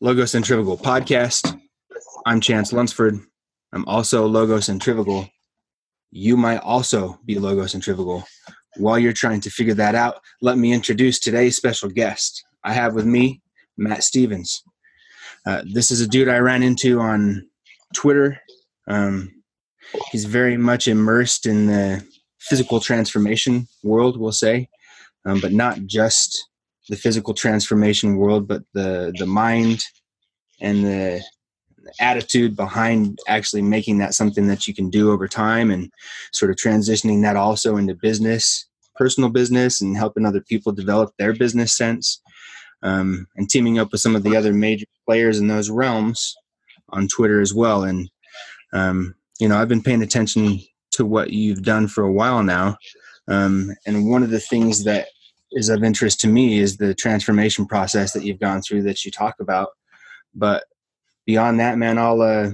Logo Centrifugal podcast. I'm Chance Lunsford. I'm also Logo Centrifugal. You might also be Logo Centrifugal. While you're trying to figure that out, let me introduce today's special guest. I have with me Matt Stevens. Uh, this is a dude I ran into on Twitter. Um, he's very much immersed in the physical transformation world, we'll say, um, but not just the physical transformation world, but the the mind and the attitude behind actually making that something that you can do over time and sort of transitioning that also into business personal business and helping other people develop their business sense um, and teaming up with some of the other major players in those realms on twitter as well. And um, you know i've been paying attention to what you've done for a while now. Um, and one of the things that is of interest to me is the transformation process that you've gone through that you talk about. But beyond that, man, I'll uh,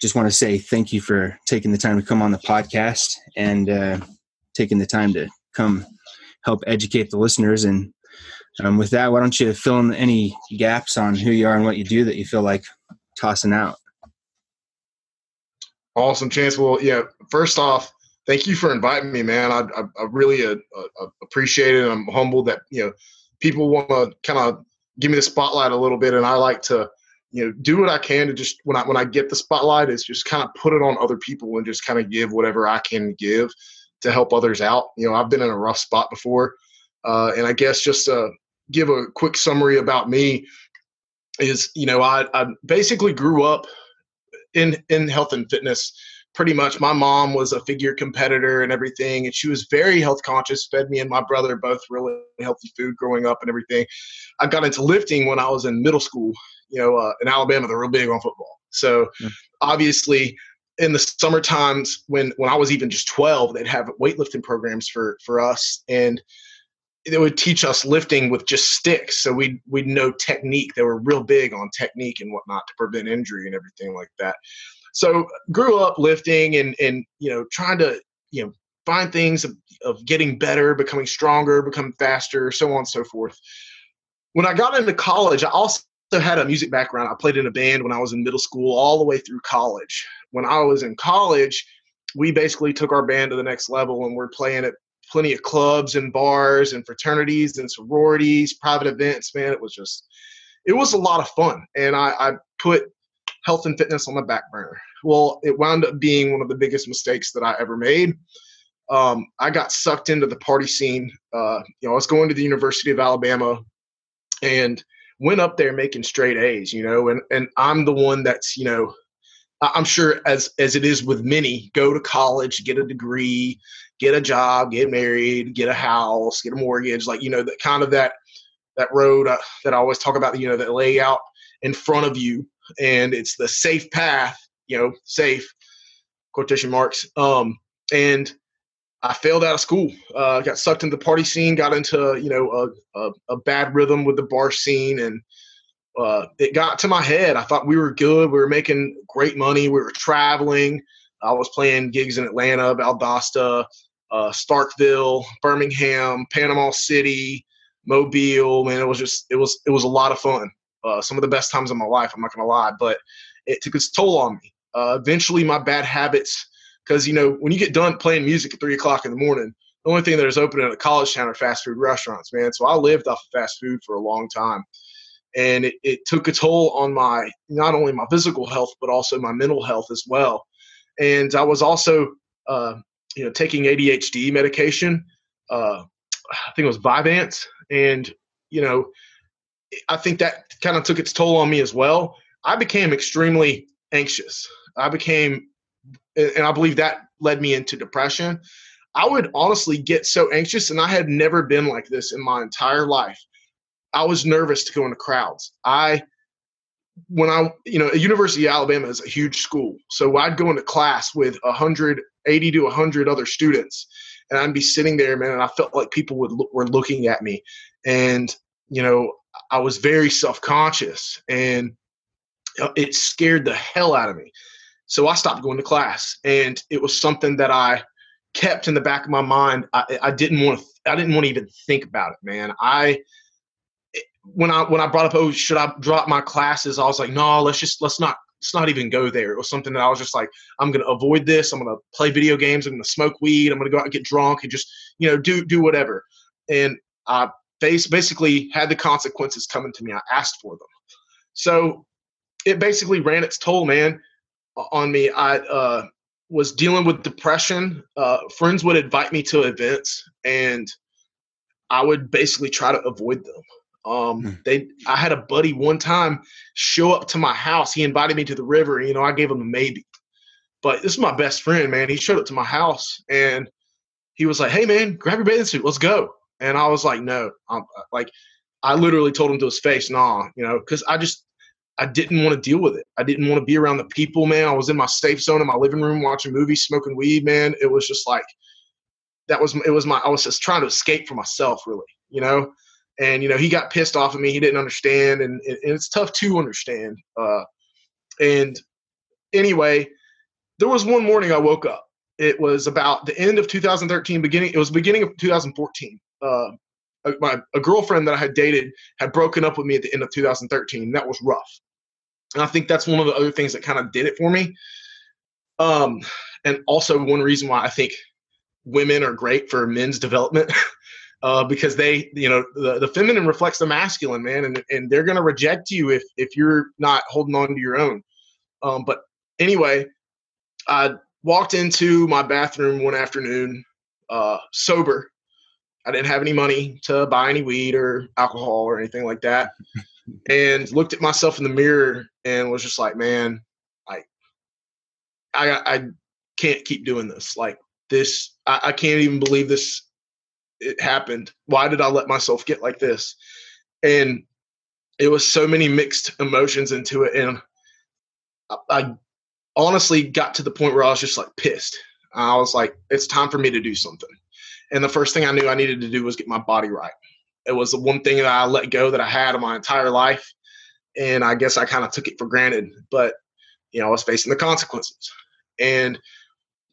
just want to say thank you for taking the time to come on the podcast and uh, taking the time to come help educate the listeners. And um, with that, why don't you fill in any gaps on who you are and what you do that you feel like tossing out? Awesome, Chance. Well, yeah, first off, thank you for inviting me, man. I, I, I really uh, uh, appreciate it. I'm humbled that you know people want to kind of give me the spotlight a little bit, and I like to you know do what I can to just when I when I get the spotlight is just kind of put it on other people and just kind of give whatever I can give to help others out. You know, I've been in a rough spot before, uh, and I guess just to give a quick summary about me is you know I, I basically grew up in in health and fitness pretty much my mom was a figure competitor and everything and she was very health conscious fed me and my brother both really healthy food growing up and everything. I got into lifting when i was in middle school you know uh, in alabama they're real big on football. So mm. obviously in the summer times when when i was even just 12 they'd have weightlifting programs for for us and they would teach us lifting with just sticks. So we'd we'd know technique. They were real big on technique and whatnot to prevent injury and everything like that so grew up lifting and and you know trying to you know find things of, of getting better, becoming stronger, becoming faster, so on and so forth. When I got into college, I also had a music background. I played in a band when I was in middle school, all the way through college. When I was in college, we basically took our band to the next level and we're playing at plenty of clubs and bars and fraternities and sororities, private events. Man, it was just, it was a lot of fun. And I, I put health and fitness on the back burner. Well, it wound up being one of the biggest mistakes that I ever made. Um, I got sucked into the party scene. Uh, you know, I was going to the University of Alabama and went up there making straight A's, you know, and, and I'm the one that's, you know, I'm sure as as it is with many, go to college, get a degree, get a job, get married, get a house, get a mortgage, like you know that kind of that that road uh, that I always talk about, you know, that lay out in front of you and it's the safe path, you know, safe quotation marks. Um, and I failed out of school. Uh, got sucked into the party scene. Got into you know a, a, a bad rhythm with the bar scene, and uh, it got to my head. I thought we were good. We were making great money. We were traveling. I was playing gigs in Atlanta, Valdosta, uh, Starkville, Birmingham, Panama City, Mobile. Man, it was just it was it was a lot of fun uh, some of the best times of my life. I'm not gonna lie, but it took its toll on me. Uh, eventually, my bad habits, because you know when you get done playing music at three o'clock in the morning, the only thing that is open in a college town are fast food restaurants, man. So I lived off of fast food for a long time, and it, it took a toll on my not only my physical health but also my mental health as well. And I was also, uh, you know, taking ADHD medication. Uh, I think it was Vyvanse, and you know, I think that kind of took its toll on me as well. I became extremely anxious. I became, and I believe that led me into depression. I would honestly get so anxious, and I had never been like this in my entire life. I was nervous to go into crowds. I, when I, you know, University of Alabama is a huge school, so I'd go into class with 180 to 100 other students, and I'd be sitting there, man, and I felt like people would were looking at me, and you know, I was very self conscious and uh, it scared the hell out of me. So I stopped going to class, and it was something that I kept in the back of my mind. I, I didn't want to. I didn't want to even think about it, man. I when I when I brought up, oh, should I drop my classes? I was like, no, let's just let's not let's not even go there. It was something that I was just like, I'm gonna avoid this. I'm gonna play video games. I'm gonna smoke weed. I'm gonna go out and get drunk and just you know do do whatever. And I face basically had the consequences coming to me. I asked for them. So it basically ran its toll, man, on me. I uh, was dealing with depression. Uh, friends would invite me to events, and I would basically try to avoid them. Um, hmm. they, I had a buddy one time show up to my house. He invited me to the river. You know, I gave him a maybe, but this is my best friend, man. He showed up to my house and he was like, "Hey, man, grab your bathing suit, let's go." And I was like, "No," I'm like, I literally told him to his face, "Nah," you know, because I just I didn't want to deal with it. I didn't want to be around the people, man. I was in my safe zone in my living room watching movies, smoking weed, man. It was just like that was it was my I was just trying to escape from myself, really, you know and you know he got pissed off at me. He didn't understand, and, and it's tough to understand. Uh, and anyway, there was one morning I woke up. It was about the end of 2013, beginning. It was beginning of 2014. Uh, my a girlfriend that I had dated had broken up with me at the end of 2013. That was rough, and I think that's one of the other things that kind of did it for me. Um, and also one reason why I think women are great for men's development uh, because they, you know, the, the feminine reflects the masculine, man, and, and they're to reject you if, if you're not holding on to your own. Um, but anyway, I walked into my bathroom one afternoon uh, sober. I didn't have any money to buy any weed or alcohol or anything like that. and looked at myself in the mirror and was just like, man, like, I, I can't keep doing this. Like, this, I, I can't even believe this it happened. Why did I let myself get like this? And it was so many mixed emotions into it. And I, I honestly got to the point where I was just like pissed. I was like, it's time for me to do something. And the first thing I knew I needed to do was get my body right. It was the one thing that I let go that I had in my entire life. And I guess I kind of took it for granted. But, you know, I was facing the consequences and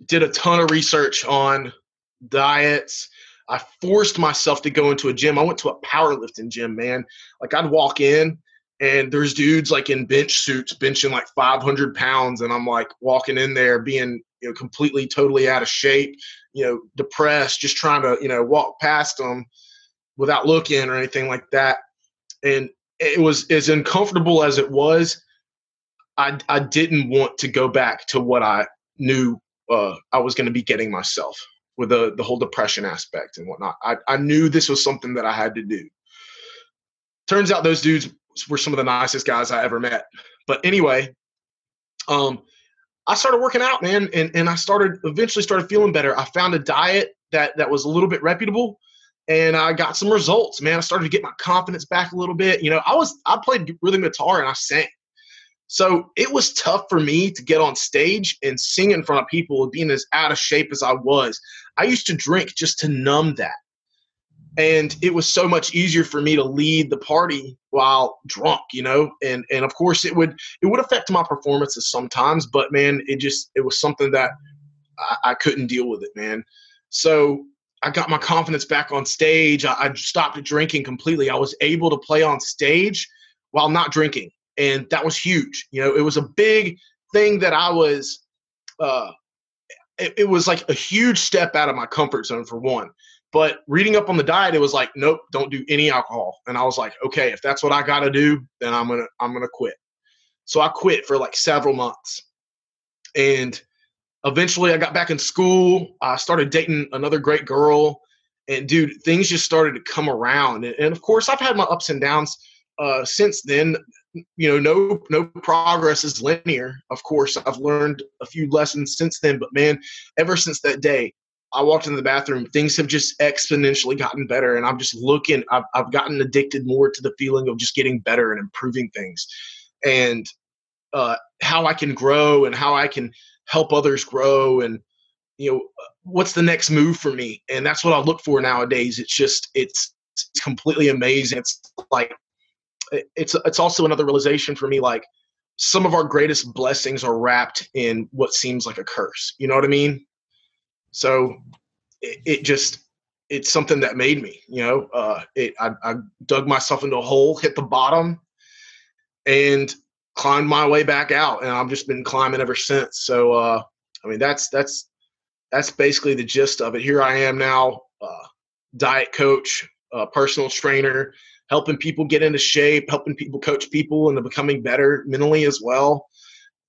did a ton of research on diets, I forced myself to go into a gym. I went to a powerlifting gym, man. Like I'd walk in and there's dudes like in bench suits benching like 500 pounds and i'm like walking in there being you know completely totally out of shape you know depressed just trying to you know walk past them without looking or anything like that and it was as uncomfortable as it was i i didn't want to go back to what i knew uh, i was going to be getting myself with the the whole depression aspect and whatnot. I, I knew this was something that I had to do. Turns out those dudes were some of the nicest guys I ever met. But anyway, um, I started working out, man, and, and I started eventually started feeling better. I found a diet that that was a little bit reputable and I got some results, man. I started to get my confidence back a little bit. You know, I was I played rhythm guitar and I sang. So it was tough for me to get on stage and sing in front of people being as out of shape as I was. I used to drink just to numb that. And it was so much easier for me to lead the party while drunk, you know? And and of course it would it would affect my performances sometimes, but man, it just it was something that I, I couldn't deal with it, man. So I got my confidence back on stage. I, I stopped drinking completely. I was able to play on stage while not drinking and that was huge. You know, it was a big thing that I was. Uh, it, it was like a huge step out of my comfort zone for one. But reading up on the diet, it was like, nope, don't do any alcohol. And I was like, okay, if that's what I got to do, then I'm gonna I'm gonna quit. So I quit for like several months, and eventually I got back in school. I started dating another great girl, and dude, things just started to come around. And, of course, I've had my ups and downs uh, since then you know no no progress is linear of course i've learned a few lessons since then but man ever since that day i walked into the bathroom things have just exponentially gotten better and i'm just looking i've, I've gotten addicted more to the feeling of just getting better and improving things. And uh, how i can grow and how i can help others grow and you know what's the next move for me? And that's what i look for nowadays. It's just it's, it's completely amazing. It's like it's it's also another realization for me like some of our greatest blessings are wrapped in what seems like a curse. You know what i mean so it, it just it's something that made me. You know, uh, it I, I dug myself into a hole, hit the bottom, and climbed my way back out, and I've just been climbing ever since. So, uh, I mean, that's that's that's basically the gist of it. Here I am now, uh, diet coach, uh, personal trainer, helping people get into shape, helping people coach people into becoming better mentally as well.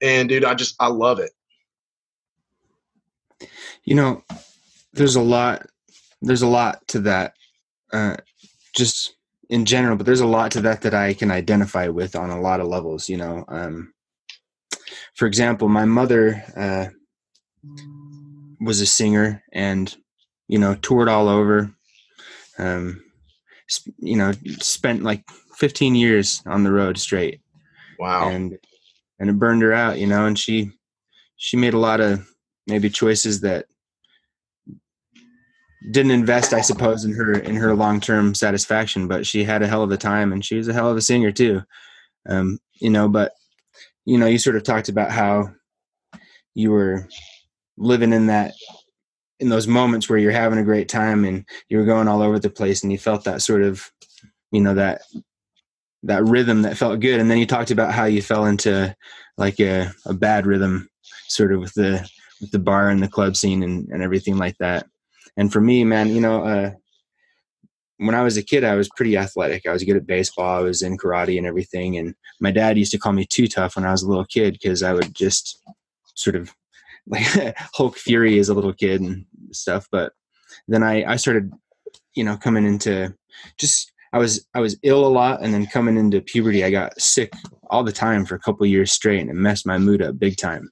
And dude, I just I love it. You know, there's a lot there's a lot to that uh, just in general but there's a lot to that that i can identify with on a lot of levels you know um, for example my mother uh, was a singer and you know toured all over um, you know spent like 15 years on the road straight. Wow. And and it burned her out you know and she she made a lot of maybe choices that didn't invest, I suppose, in her in her long term satisfaction. But she had a hell of a time, and she was a hell of a singer too. Um, you know, but you know, you sort of talked about how you were living in that in those moments where you're having a great time and you were going all over the place, and you felt that sort of, you know, that that rhythm that felt good. And then you talked about how you fell into like a, a bad rhythm, sort of with the with the bar and the club scene and, and everything like that and for me, man, you know, uh, when I was a kid, I was pretty athletic. I was good at baseball. I was in karate and everything. And my dad used to call me too tough when I was a little kid because I would just sort of like Hulk fury as a little kid and stuff. But then I, I started, you know, coming into just I was I was ill a lot, and then coming into puberty, I got sick all the time for a couple years straight, and it messed my mood up big time.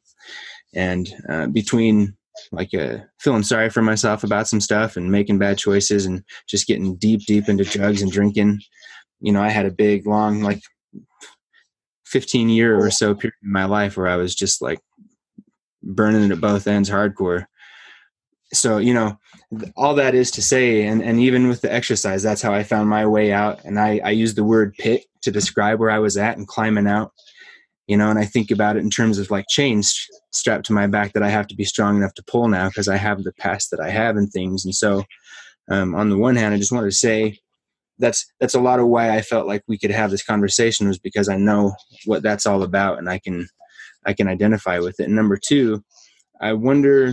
And uh, between like uh, feeling sorry for myself about some stuff and making bad choices and just getting deep, deep into drugs and drinking. You know, I had a big, long, like 15 year or so period in my life where I was just like burning it at both ends hardcore. So, you know, all that is to say, and, and even with the exercise, that's how I found my way out. And I, I use the word pit to describe where I was at and climbing out you know and i think about it in terms of like chains strapped to my back that i have to be strong enough to pull now because i have the past that i have and things. And so um, on the one hand i just wanted to say that's that's a lot of why i felt like we could have this conversation was because i know what that's all about and i can i can identify with it. And number two i wonder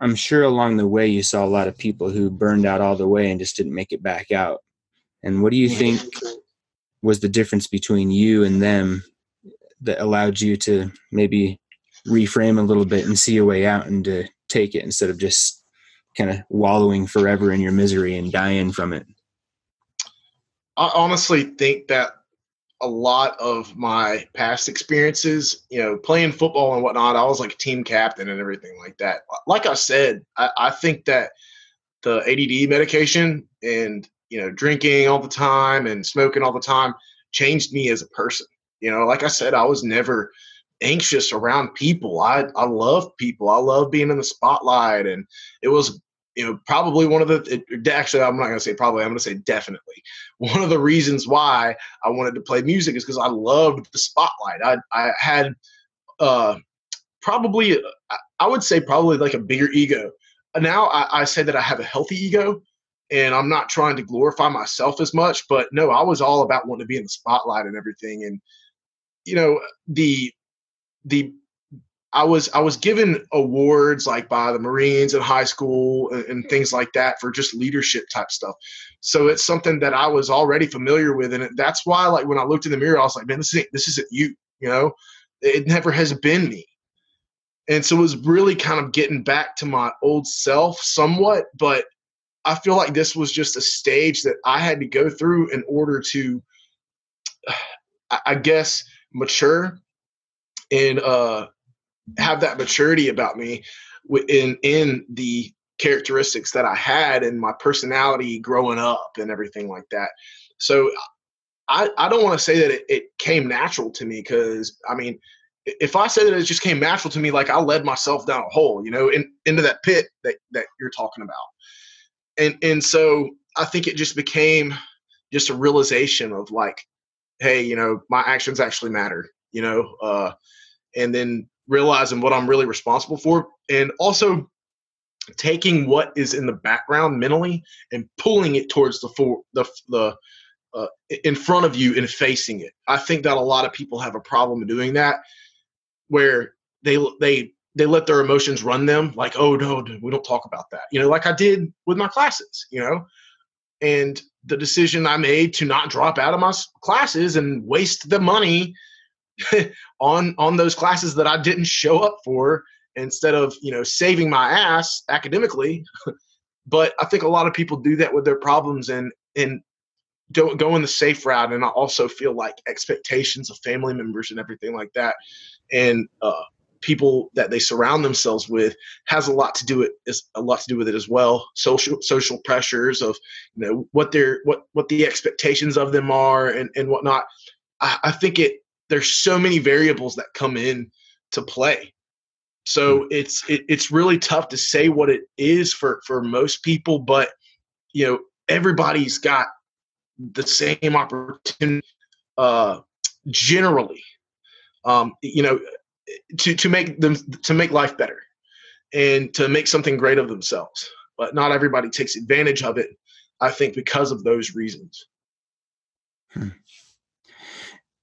i'm sure along the way you saw a lot of people who burned out all the way and just didn't make it back out. And what do you think was the difference between you and them that allowed you to maybe reframe a little bit and see a way out and to take it instead of just kind of wallowing forever in your misery and dying from it? I honestly think that a lot of my past experiences, you know, playing football and whatnot, I was like a team captain and everything like that. Like I said, I, I think that the ADD medication and, you know, drinking all the time and smoking all the time changed me as a person. You know, like I said, I was never anxious around people. I I love people. I love being in the spotlight, and it was you know probably one of the it, actually I'm not gonna say probably I'm gonna say definitely one of the reasons why I wanted to play music is because I loved the spotlight. I I had uh probably I would say probably like a bigger ego. Now I, I say that I have a healthy ego, and I'm not trying to glorify myself as much. But no, I was all about wanting to be in the spotlight and everything, and you know the the I was I was given awards like by the Marines in high school and, and, things like that for just leadership type stuff. So it's something that I was already familiar with, and that's why like when I looked in the mirror, I was like, man, this isn't this isn't you. You know, it never has been me. And so it was really kind of getting back to my old self somewhat, but I feel like this was just a stage that I had to go through in order to, I guess, mature and uh, have that maturity about me in in the characteristics that I had and my personality growing up and everything like that. So I, I don't want to say that it, it came natural to me because I mean if I say that it just came natural to me, like I led myself down a hole, you know, in, into that pit that, that you're talking about. And and so I think it just became just a realization of like, hey, you know, my actions actually matter, you know, uh, and then realizing what I'm really responsible for. And also, taking what is in the background mentally and pulling it towards the for, the the uh, in front of you and facing it. I think that a lot of people have a problem doing that, where they they they let their emotions run them. Like, oh no, we don't talk about that. You know, like I did with my classes. You know, and the decision I made to not drop out of my classes and waste the money on on those classes that I didn't show up for instead of you know saving my ass academically. But i think a lot of people do that with their problems and and don't go in the safe route. And i also feel like expectations of family members and everything like that. And uh, people that they surround themselves with has a lot to do it is a lot to do with it as well social social pressures of you know what their what what the expectations of them are and and whatnot i, I think it there's so many variables that come in to play so hmm. it's it, it's really tough to say what it is for for most people, but you know everybody's got the same opportunity uh, generally. Um, you know, to to make them to make life better and to make something great of themselves. But not everybody takes advantage of it. I think because of those reasons. Hmm.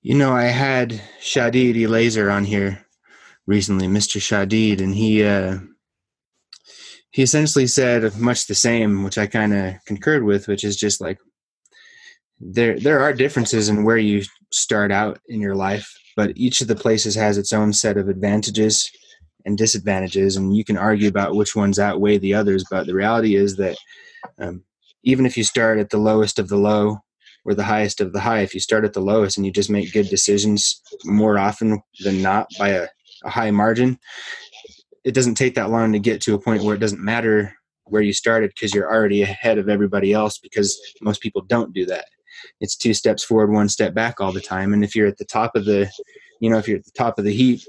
You know, I had Shadid Laser on here recently, Mr. Shadid, and he uh, he essentially said much the same, which I kind of concurred with, which is just like there there are differences in where you start out in your life, but each of the places has its own set of advantages and disadvantages, and you can argue about which ones outweigh the others. But the reality is that um, even if you start at the lowest of the low or the highest of the high, if you start at the lowest and you just make good decisions more often than not by a a high margin, it doesn't take that long to get to a point where it doesn't matter where you started because you're already ahead of everybody else because most people don't do that. It's two steps forward, one step back all the time. And if you're at the top of the, you know, if you're at the top of the heap,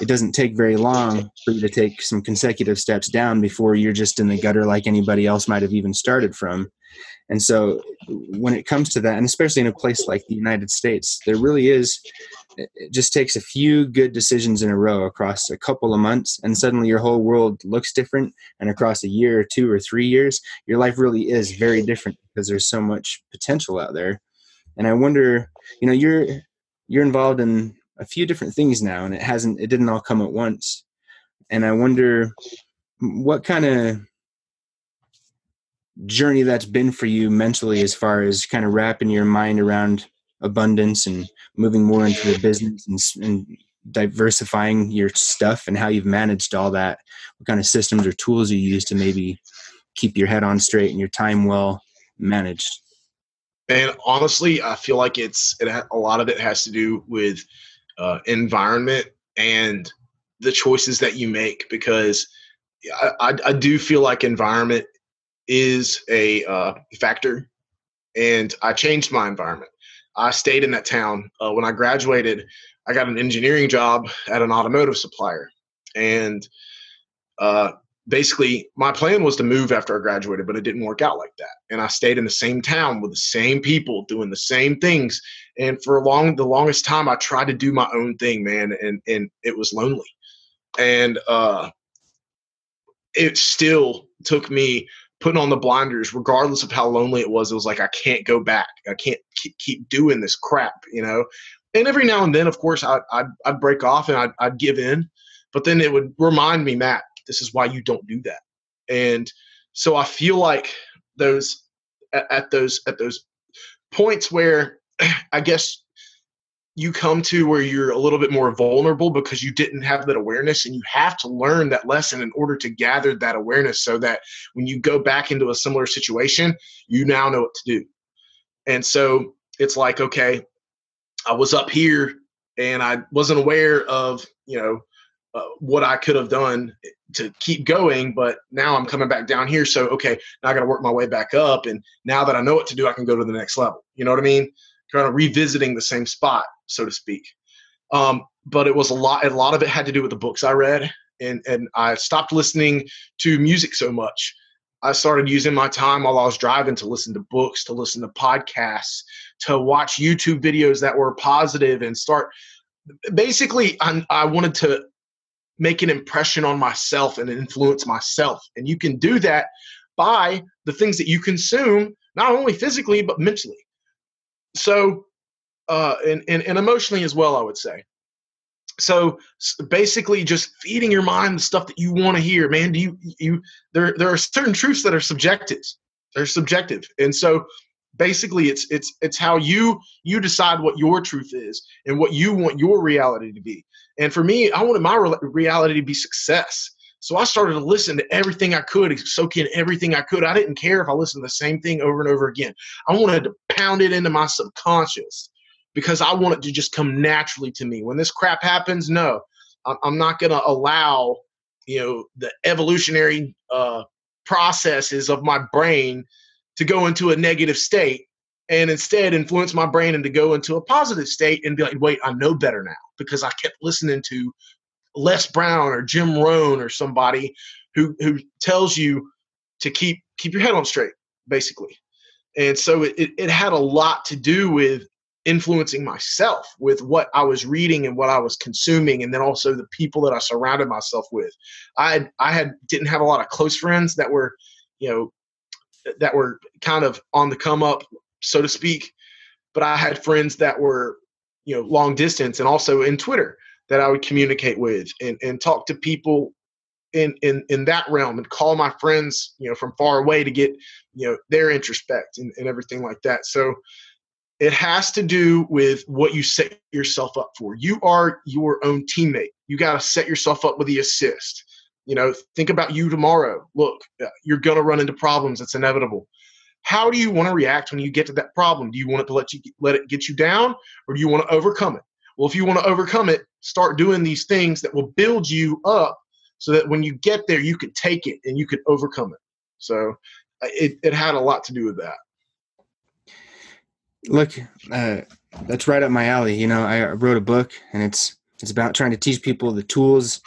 it doesn't take very long for you to take some consecutive steps down before you're just in the gutter like anybody else might have even started from. And so when it comes to that, and especially in a place like the United States, there really is it just takes a few good decisions in a row across a couple of months and suddenly your whole world looks different and across a year or two or three years your life really is very different because there's so much potential out there. And i wonder you know you're you're involved in a few different things now and it hasn't it didn't all come at once. And i wonder what kind of journey that's been for you mentally as far as kind of wrapping your mind around abundance and moving more into the business and, and diversifying your stuff and how you've managed all that what kind of systems or tools you use to maybe keep your head on straight and your time well managed. And honestly i feel like it's it a lot of it has to do with uh, environment and the choices that you make because I, I, I do feel like environment is a uh, factor and i changed my environment I stayed in that town. Uh, when I graduated, I got an engineering job at an automotive supplier. And uh, basically, my plan was to move after I graduated, but it didn't work out like that. And I stayed in the same town with the same people doing the same things. And for long, the longest time, I tried to do my own thing, man, and and it was lonely. And uh, it still took me putting on the blinders, regardless of how lonely it was. It was like I can't go back. I can't keep, doing this crap, you know. And every now and then, of course, I'd, I'd, I'd break off and I'd, I'd give in, but then it would remind me, Matt, this is why you don't do that. And so I feel like those at, at those at those points where I guess you come to where you're a little bit more vulnerable because you didn't have that awareness and you have to learn that lesson in order to gather that awareness so that when you go back into a similar situation you now know what to do. And so it's like okay i was up here and i wasn't aware of you know uh, what i could have done to keep going but now i'm coming back down here so okay now i got to work my way back up and now that i know what to do i can go to the next level. You know what i mean? Kind of revisiting the same spot so to speak. Um, but it was a lot. A lot of it had to do with the books I read, and and I stopped listening to music so much. I started using my time while I was driving to listen to books, to listen to podcasts, to watch YouTube videos that were positive, and start. Basically, I, I wanted to make an impression on myself and influence myself. And you can do that by the things that you consume, not only physically, but mentally. So, uh, and, and, and emotionally as well, I would say. So basically, just feeding your mind the stuff that you want to hear, man. Do you you there there are certain truths that are subjective. They're subjective, and so basically it's it's it's how you you decide what your truth is and what you want your reality to be and for me i wanted my re- reality to be success so i started to listen to everything i could soak in everything i could i didn't care if i listened to the same thing over and over again i wanted to pound it into my subconscious because i want it to just come naturally to me when this crap happens no i'm not going to allow you know the evolutionary uh, processes of my brain to go into a negative state and instead influence my brain and to go into a positive state and be like, wait, I know better now because I kept listening to Les Brown or Jim Rohn or somebody who who tells you to keep keep your head on straight, basically. And so it, it, it had a lot to do with influencing myself with what I was reading and what I was consuming, and then also the people that I surrounded myself with. I I had didn't have a lot of close friends that were, you know, that were kind of on the come up, so to speak. But I had friends that were, you know, long distance and also in Twitter that I would communicate with and, and talk to people in, in, in that realm and call my friends, you know, from far away to get, you know, their introspect and, and everything like that. So it has to do with what you set yourself up for. You are your own teammate. You got to set yourself up with the assist. You know, think about you tomorrow. Look, uh, you're going to run into problems. It's inevitable. How do you want to react when you get to that problem? Do you want it to let you let it get you down, or do you want to overcome it? Well, if you want to overcome it, start doing these things that will build you up, so that when you get there, you can take it and you can overcome it. So, uh, it it had a lot to do with that. Look, uh, that's right up my alley. You know, I wrote a book, and it's it's about trying to teach people the tools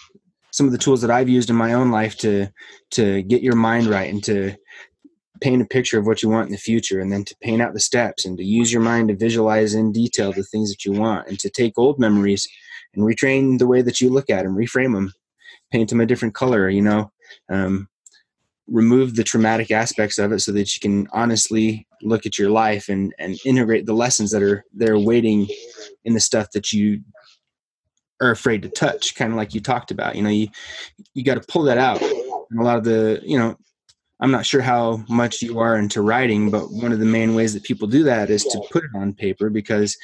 some of the tools that I've used in my own life to to get your mind right and to paint a picture of what you want in the future and then to paint out the steps and to use your mind to visualize in detail the things that you want and to take old memories and retrain the way that you look at them reframe them paint them a different color you know um, remove the traumatic aspects of it so that you can honestly look at your life and and integrate the lessons that are there waiting in the stuff that you are afraid to touch, kind of like you talked about. You know, you you got to pull that out. And a lot of the, you know, I'm not sure how much you are into writing, but one of the main ways that people do that is to put it on paper because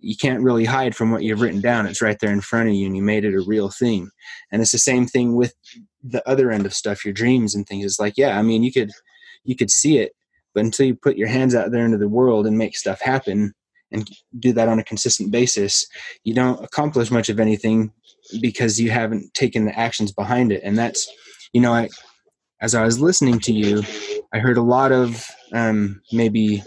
you can't really hide from what you've written down. It's right there in front of you, and you made it a real thing. And it's the same thing with the other end of stuff, your dreams and things. It's like, yeah, I mean, you could you could see it, but until you put your hands out there into the world and make stuff happen, and do that on a consistent basis, you don't accomplish much of anything because you haven't taken the actions behind it. And that's, you know, I, as I was listening to you, I heard a lot of um, maybe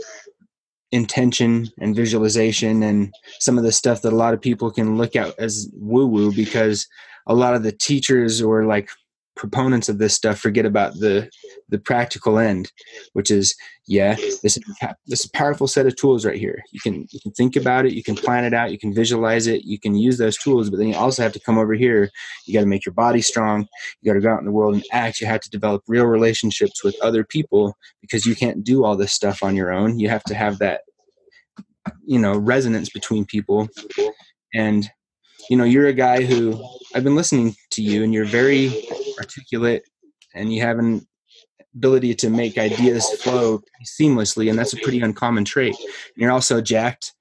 intention and visualization and some of the stuff that a lot of people can look at as woo woo because a lot of the teachers or like proponents of this stuff forget about the the practical end, which is yeah, this is this powerful set of tools right here. You can you can think about it, you can plan it out, you can visualize it, you can use those tools, but then you also have to come over here. You got to make your body strong. You got to go out in the world and act. You have to develop real relationships with other people because you can't do all this stuff on your own. You have to have that you know resonance between people and you know you're a guy who i've been listening to you and you're very articulate and you have an ability to make ideas flow seamlessly and that's a pretty uncommon trait. And you're also jacked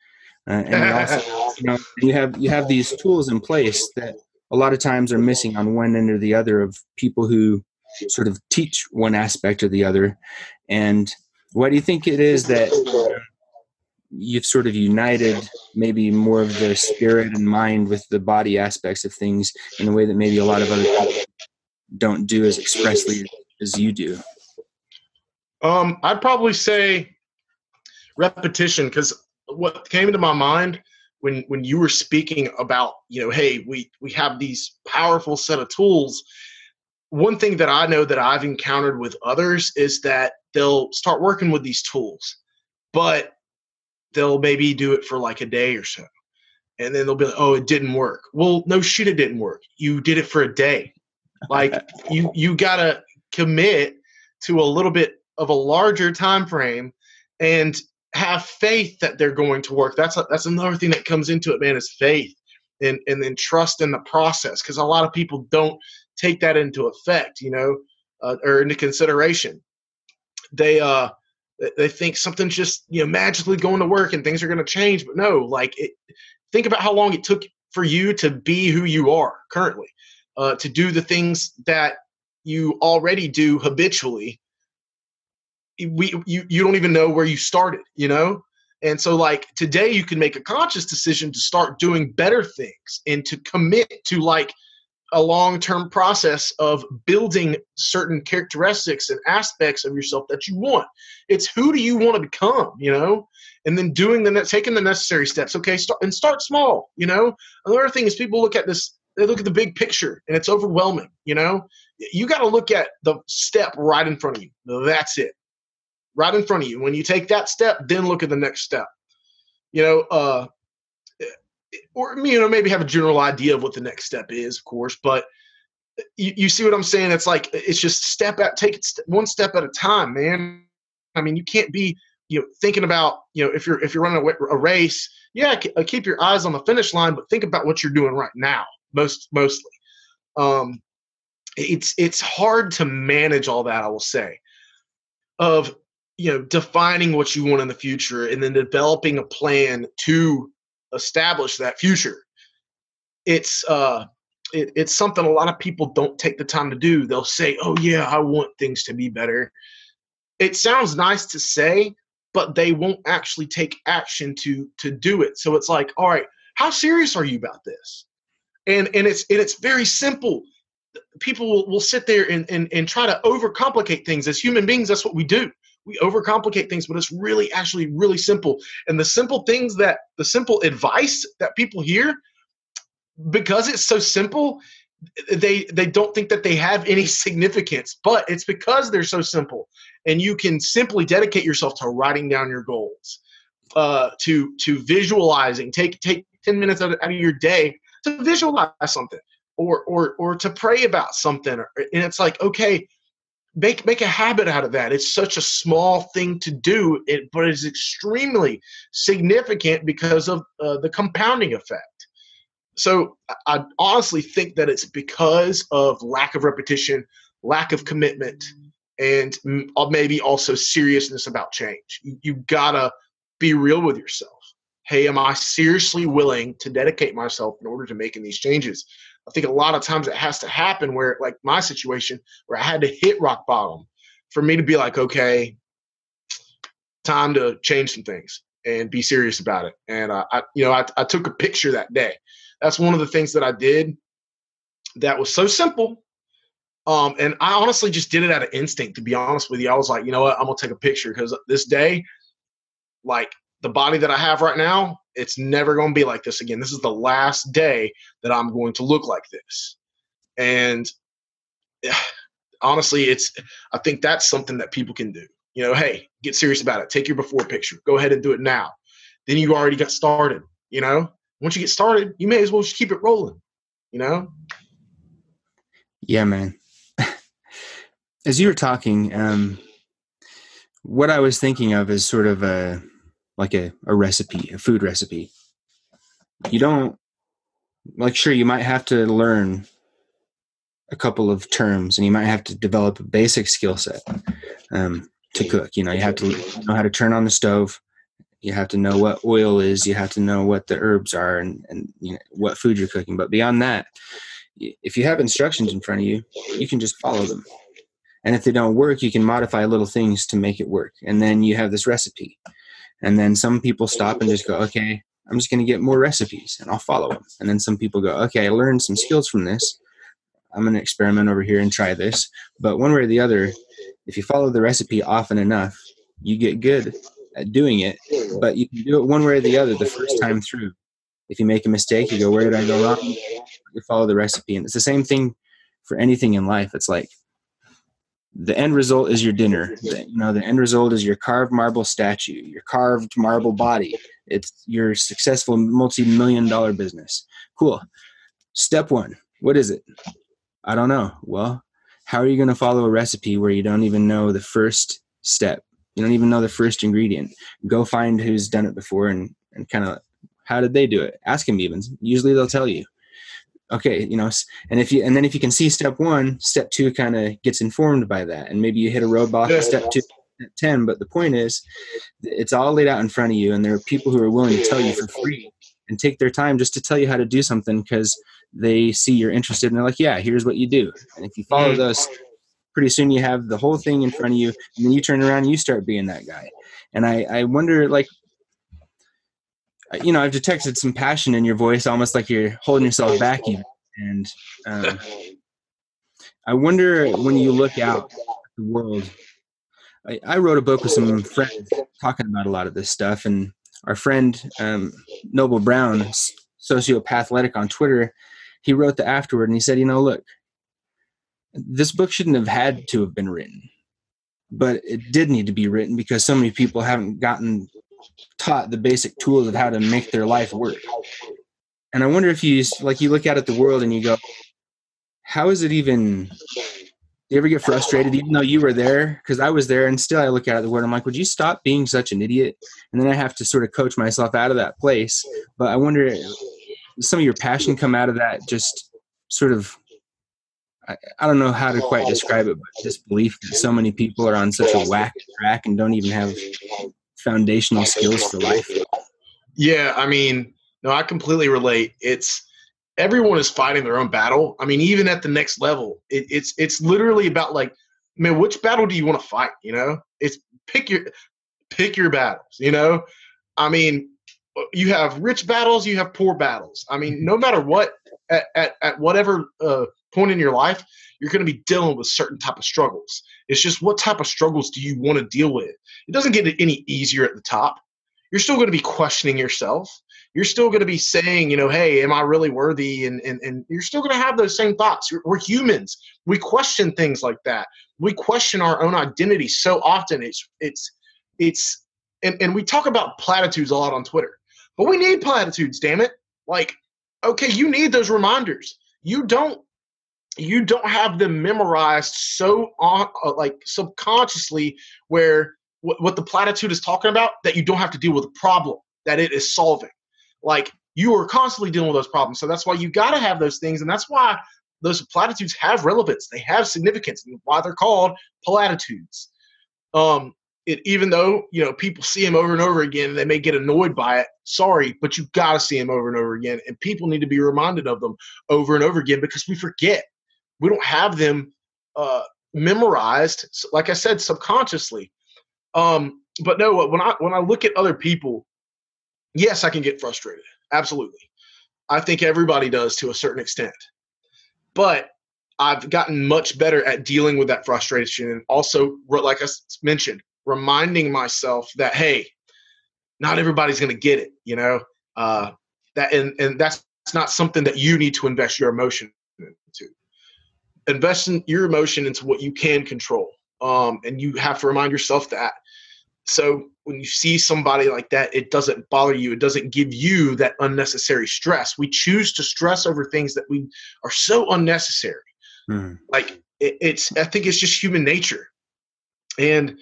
uh, and also you know you have you have these tools in place that a lot of times are missing on one end or the other of people who sort of teach one aspect or the other. And why do you think it is that you've sort of united maybe more of the spirit and mind with the body aspects of things in a way that maybe a lot of other people don't do as expressly as you do? Um, I'd probably say repetition because what came into my mind when when you were speaking about you know hey we we have these powerful set of tools one thing that i know that i've encountered with others is that they'll start working with these tools but they'll maybe do it for like a day or so and then they'll be like, "Oh, it didn't work." Well, no shit, it didn't work. You did it for a day. Like you you gotta commit to a little bit of a larger time frame and have faith that they're going to work. That's a, that's another thing that comes into it, man. Is faith and and then trust in the process because a lot of people don't take that into effect, you know, uh, or into consideration. They uh they think something's just you know magically going to work and things are going to change, but no, like it, think about how long it took for you to be who you are currently, uh, to do the things that you already do habitually. We you you don't even know where you started, you know. And so, like today, you can make a conscious decision to start doing better things and to commit to like a long term process of building certain characteristics and aspects of yourself that you want. It's who do you want to become, you know? And then doing the taking the necessary steps. Okay, start and start small, you know? Another thing is people look at this, they look at the big picture and it's overwhelming, you know? You got to look at the step right in front of you. That's it. Right in front of you. When you take that step, then look at the next step. You know, uh or you know maybe have a general idea of what the next step is of course but you, you see what i'm saying it's like it's just step at take it one step at a time man i mean you can't be you know thinking about you know if you're if you're running a, a race yeah uh, keep your eyes on the finish line but think about what you're doing right now most mostly um it's it's hard to manage all that i will say of you know defining what you want in the future and then developing a plan to establish that future. It's uh, it, it's something a lot of people don't take the time to do. They'll say, "Oh yeah, I want things to be better." It sounds nice to say, but they won't actually take action to to do it. So it's like, all right, how serious are you about this? And and it's and it's very simple. People will, will sit there and, and and try to overcomplicate things. As human beings, that's what we do we overcomplicate things, but it's really actually really simple. And the simple things that the simple advice that people hear, because it's so simple, they they don't think that they have any significance. But it's because they're so simple, and you can simply dedicate yourself to writing down your goals, uh, to to visualizing. Take take ten minutes out of, out of your day to visualize something, or or or to pray about something. And it's like okay make make a habit out of that. It's such a small thing to do, it, but it's extremely significant because of uh, the compounding effect. So I honestly think that it's because of lack of repetition, lack of commitment, and uh, maybe also seriousness about change. You, you gotta be real with yourself. Hey, am I seriously willing to dedicate myself in order to making these changes? I think a lot of times it has to happen where, like my situation, where I had to hit rock bottom for me to be like, okay, time to change some things and be serious about it. And uh, I, you know, I, I took a picture that day. That's one of the things that I did that was so simple. Um, and I honestly just did it out of instinct, to be honest with you. I was like, you know what, I'm gonna take a picture because this day, like the body that I have right now, it's never going to be like this again. This is the last day that I'm going to look like this. And honestly, it's I think that's something that people can do. You know, hey, get serious about it. Take your before picture. Go ahead and do it now. Then you already got started. You know, once you get started, you may as well just keep it rolling. You know. Yeah, man. As you were talking, um, what I was thinking of is sort of a like a, a recipe, a food recipe. You don't like sure you might have to learn a couple of terms and you might have to develop a basic skill set um, to cook. You know, you have to know how to turn on the stove. You have to know what oil is. You have to know what the herbs are and, and you know, what food you're cooking. But beyond that, if you have instructions in front of you, you can just follow them. And if they don't work, you can modify little things to make it work. And then you have this recipe. And then some people stop and just go, okay, I'm just going to get more recipes and I'll follow them. And then some people go, okay, I learned some skills from this. I'm going to experiment over here and try this. But one way or the other, if you follow the recipe often enough, you get good at doing it. But you can do it one way or the other the first time through. If you make a mistake, you go, where did I go wrong? You follow the recipe. And it's the same thing for anything in life. It's like the end result is your dinner. The, you know, the end result is your carved marble statue, your carved marble body. it's your successful multi-million dollar business. Cool. Step one what is it? I don't know. Well how are you going to follow a recipe where you don't even know the first step? You don't even know the first ingredient. Go find who's done it before and, and kind of how did they do it? Ask them even. Usually they'll tell you okay you know and if you and then if you can see step one step two kind of gets informed by that and maybe you hit a roadblock at step two at 10 but the point is it's all laid out in front of you and there are people who are willing to tell you for free and take their time just to tell you how to do something because they see you're interested and they're like yeah here's what you do. And if you follow mm. those pretty soon you have the whole thing in front of you and then you turn around and you start being that guy. And i i wonder like you know i've detected some passion in your voice almost like you're holding yourself back even. And um, i wonder when you look out the world I, I, wrote a book with some friends talking about a lot of this stuff. And our friend um, noble brown sociopathletic on twitter he wrote the afterward and he said you know look this book shouldn't have had to have been written but it did need to be written because so many people haven't gotten taught the basic tools of how to make their life work. And i wonder if you like you look out at the world and you go how is it even Do you ever get frustrated even though you were there? Because i was there and still i look out at the world i'm like would you stop being such an idiot? And then i have to sort of coach myself out of that place. But i wonder some of your passion come out of that just sort of I, I don't know how to quite describe it, but just belief that so many people are on such a whack track and don't even have foundational skills for life. Yeah, I mean, no, I completely relate. It's everyone is fighting their own battle. I mean, even at the next level, it, it's it's literally about like, man, which battle do you want to fight? You know, it's pick your pick your battles. You know, I mean, you have rich battles, you have poor battles. I mean, no matter what, at at, at whatever uh, point in your life, you're going to be dealing with certain type of struggles. It's just what type of struggles do you want to deal with? It doesn't get any easier at the top. You're still going to be questioning yourself. You're still going to be saying, you know, hey, am I really worthy? And and, and you're still going to have those same thoughts. We're humans. We question things like that. We question our own identity so often. It's it's it's and, and we talk about platitudes a lot on Twitter. But we need platitudes, damn it. Like, okay, you need those reminders. You don't you don't have them memorized so on uh, like subconsciously where w- what the platitude is talking about that you don't have to deal with the problem that it is solving. Like you are constantly dealing with those problems. So that's why you got to have those things and that's why those platitudes have relevance. They have significance and why they're called platitudes. Um it, even though you know people see them over and over again and they may get annoyed by it sorry but you got to see them over and over again and people need to be reminded of them over and over again because we forget. We don't have them uh, memorized like i said subconsciously um, but no when i when i look at other people yes i can get frustrated. Absolutely. I think everybody does to a certain extent. But i've gotten much better at dealing with that frustration and also like i mentioned reminding myself that hey not everybody's going to get it you know? Uh, that and, and that's not something that you need to invest your emotion into. Invest in your emotion into what you can control um, and you have to remind yourself that so when you see somebody like that it doesn't bother you. It doesn't give you that unnecessary stress. We choose to stress over things that we are so unnecessary. Mm. like it, it's i think it's just human nature. And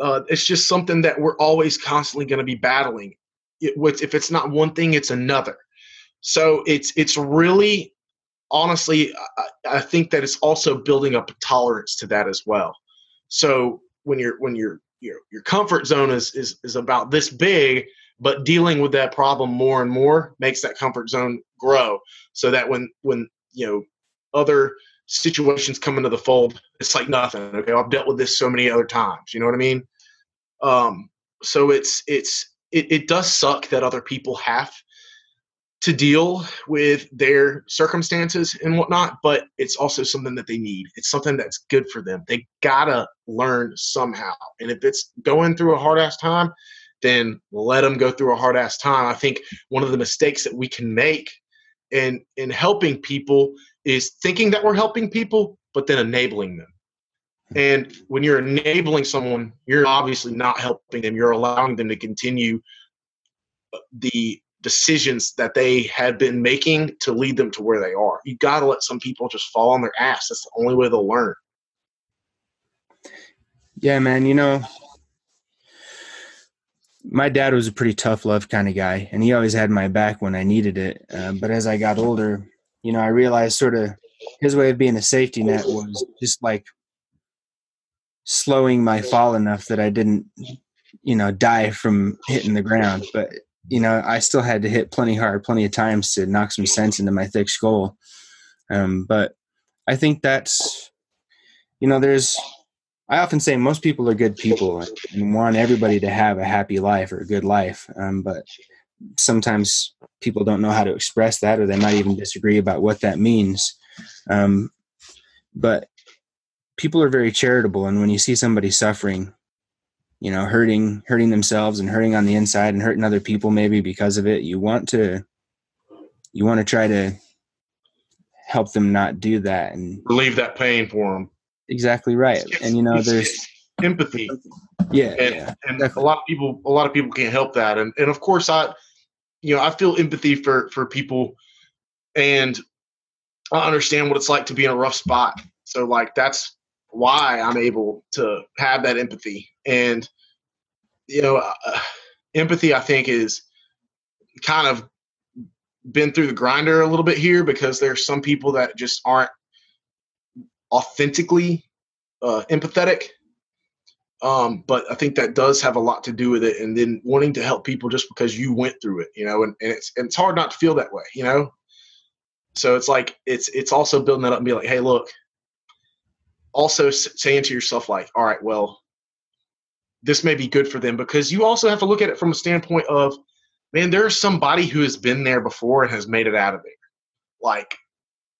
uh, it's just something that we're always constantly going to be battling it, if it's not one thing it's another. So it's it's really honestly, I, I think that it's also building up a tolerance to that as well. So when you're when you're your your comfort zone is is is about this big, but dealing with that problem more and more makes that comfort zone grow. So that when when you know other situations come into the fold, it's like nothing. Okay, I've dealt with this so many other times. You know what I mean? Um, so it's it's it, it does suck that other people have to deal with their circumstances and whatnot, but it's also something that they need. It's something that's good for them. They gotta learn somehow. And if it's going through a hard ass time, then let them go through a hard ass time. I think one of the mistakes that we can make in in helping people is thinking that we're helping people, but then enabling them. Hmm. And when you're enabling someone, you're obviously not helping them. You're allowing them to continue uh, the decisions that they had been making to lead them to where they are. You got to let some people just fall on their ass. That's the only way they'll learn. Yeah, man. You know, my dad was a pretty tough love kind of guy, and he always had my back when I needed it. Uh, but as I got older, you know, I realized sort of his way of being a safety net was just like slowing my fall enough that I didn't, you know, die from hitting the ground. But you know, I still had to hit plenty hard, plenty of times to knock some sense into my thick skull. Um, but I think that's, you know, there's I often say most people are good people and want everybody to have a happy life or a good life. Um, but sometimes people don't know how to express that, or they might even disagree about what that means. Um, but people are very charitable, and when you see somebody suffering, you know, hurting, hurting themselves and hurting on the inside and hurting other people maybe because of it, you want to, you want to try to help them not do that and relieve that pain for them exactly right. It's, and you know, there's empathy. Yeah, and, yeah, and a lot of people, a lot of people can't help that. And and of course, I, you know, I feel empathy for for people, and I understand what it's like to be in a rough spot. So like that's why I'm able to have that empathy. And you know, uh, empathy I think is kind of been through the grinder a little bit here because there's some people that just aren't authentically uh, empathetic. Um, but I think that does have a lot to do with it, and then wanting to help people just because you went through it, you know, and, and it's and it's hard not to feel that way, you know. So it's like it's it's also building that up and be like, hey, look. Also saying to yourself like, all right, well, this may be good for them because you also have to look at it from a standpoint of, man, there's somebody who has been there before and has made it out of there. Like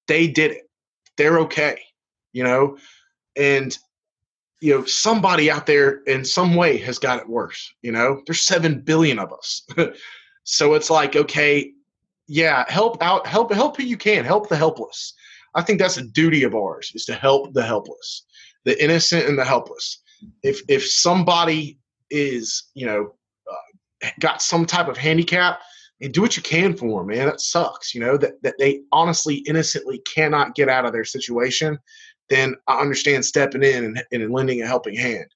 they did it. They're okay you know, and you know somebody out there in some way has got it worse. You know, there's seven billion of us, so it's like okay, yeah, help out, help help who you can, help the helpless. I think that's a duty of ours is to help the helpless, the innocent and the helpless. If if somebody is you know uh, got some type of handicap and do what you can for them, man. That sucks, you know, that, that they honestly, innocently cannot get out of their situation then I understand stepping in and, and lending a helping hand.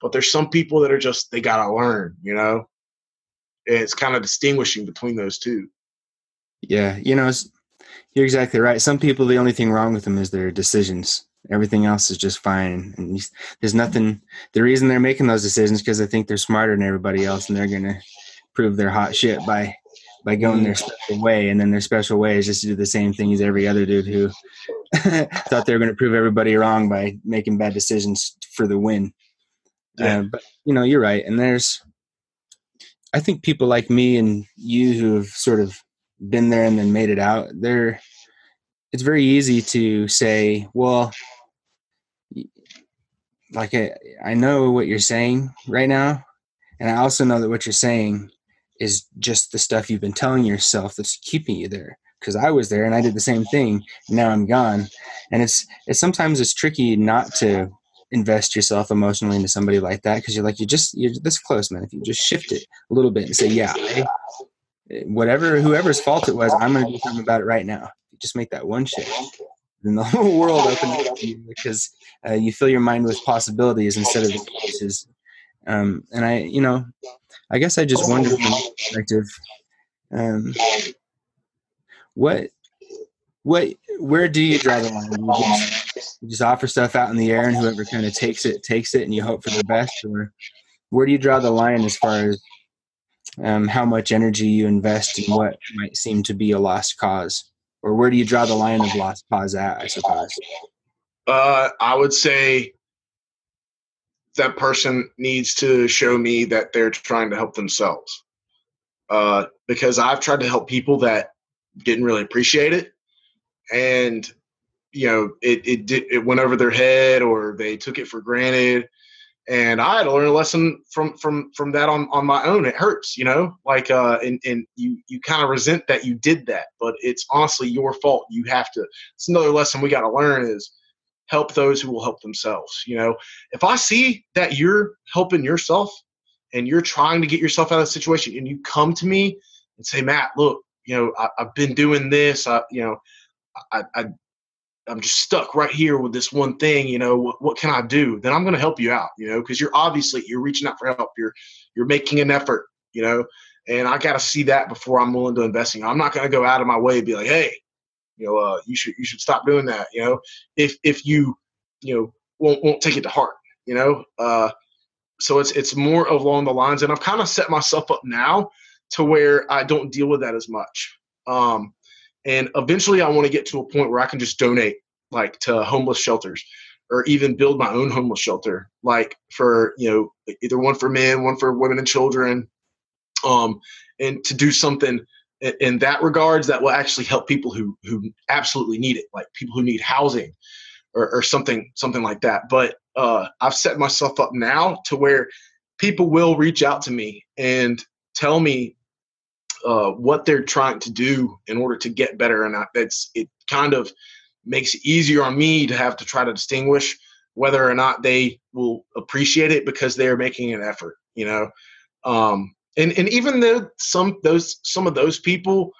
But there's some people that are just they gotta learn, you know. And it's kind of distinguishing between those two. Yeah, you know, you're exactly right. Some people, the only thing wrong with them is their decisions. Everything else is just fine, and there's nothing. The reason they're making those decisions because they think they're smarter than everybody else, and they're gonna prove their hot shit by by going their special way, and then their special way is just to do the same thing as every other dude who thought they were going to prove everybody wrong by making bad decisions for the win. Yeah. Uh, but you know, you're right, and there's, I think people like me and you who have sort of been there and then made it out. There, it's very easy to say, well, like I, I know what you're saying right now, and I also know that what you're saying is just the stuff you've been telling yourself that's keeping you there because I was there and I did the same thing. now I'm gone, and it's it's sometimes it's tricky not to invest yourself emotionally into somebody like that because you're like you just you're this close, man. If you just shift it a little bit and say, yeah, whatever whoever's fault it was, I'm going to do something about it right now. Just make that one shift, then the whole world opens up to you because uh, you fill your mind with possibilities instead of excuses. Um, and I, you know, I guess I just wonder from perspective, um, what, what, where do you draw the line? You just, you just offer stuff out in the air, and whoever kind of takes it takes it, and you hope for the best, or where do you draw the line as far as um, how much energy you invest in what might seem to be a lost cause, or where do you draw the line of lost cause at? I suppose. Uh, I would say that person needs to show me that they're trying to help themselves. Uh, because I've tried to help people that didn't really appreciate it, and you know, it it did it went over their head or they took it for granted. And I had to learn a lesson from from from that on on my own. It hurts, you know, like uh, and and you you kind of resent that you did that, but it's honestly your fault. You have to. It's another lesson we got to learn is help those who will help themselves. You know, if I see that you're helping yourself and you're trying to get yourself out of the situation and you come to me and say matt look you know I, have been doing this i you know I, I i'm just stuck right here with this one thing you know what, what can i do? Then i'm going to help you out you know because you're obviously you're reaching out for help. You're you're making an effort you know and i got to see that before i'm willing to invest in you. I'm not going to go out of my way and be like hey you know uh, you should you should stop doing that you know? If if you you know won't won't take it to heart you know? Uh so it's it's more along the lines and i've kind of set myself up now to where i don't deal with that as much. Um and eventually i want to get to a point where i can just donate like to homeless shelters or even build my own homeless shelter like for you know either one for men one for women and children um and to do something in that regards that will actually help people who who absolutely need it like people who need housing or, or something something like that. But uh, i've set myself up now to where people will reach out to me and tell me uh, what they're trying to do in order to get better. And that's it kind of makes it easier on me to have to try to distinguish whether or not they will appreciate it because they're making an effort you know? Um, and and even though some those some of those people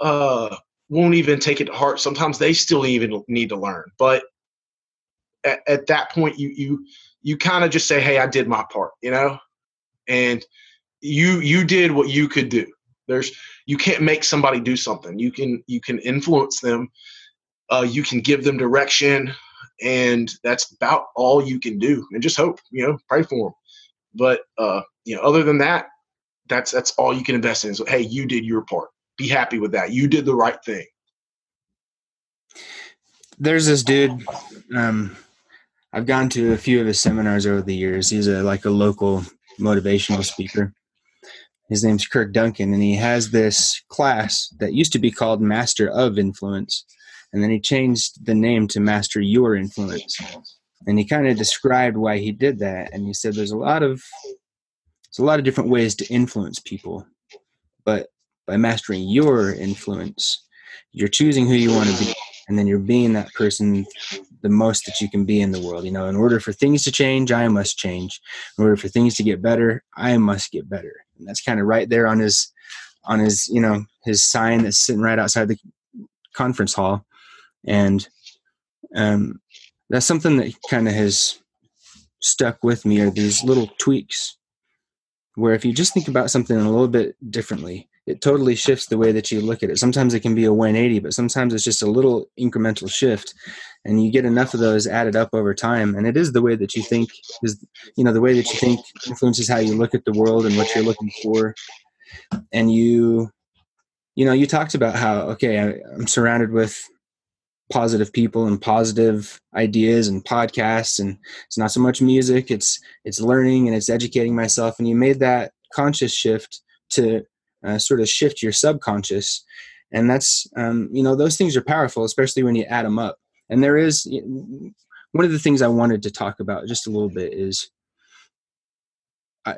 uh, won't even take it to heart sometimes they still even need to learn. But at, at that point you you you kind of just say hey i did my part you know? And you you did what you could do there's you can't make somebody do something. You can you can influence them. Uh, you can give them direction and that's about all you can do. And just hope you know pray for them but uh, you know other than that that's that's all you can invest in. So hey you did your part. Be happy with that. You did the right thing. There's this dude um, I've gone to a few of his seminars over the years. He's a like a local motivational speaker. His name's Kirk Duncan, and he has this class that used to be called Master of Influence, and then he changed the name to Master Your Influence. And he kind of described why he did that, and he said there's a lot of there's a lot of different ways to influence people, but by mastering your influence, you're choosing who you want to be and then you're being that person the most that you can be in the world. You know in order for things to change i must change. In order for things to get better i must get better that's kind of right there on his on his you know his sign that's sitting right outside the conference hall. And um that's something that kind of has stuck with me are these little tweaks where if you just think about something a little bit differently it totally shifts the way that you look at it. Sometimes it can be a 180, but sometimes it's just a little incremental shift. And you get enough of those added up over time. And it is the way that you think is, you know, the way that you think influences how you look at the world and what you're looking for. And you, you know, you talked about how, okay, I, I'm surrounded with positive people and positive ideas and podcasts and it's not so much music it's it's learning and it's educating myself and you made that conscious shift to uh, sort of shift your subconscious. And that's um, you know those things are powerful especially when you add them up. And there is one of the things i wanted to talk about just a little bit is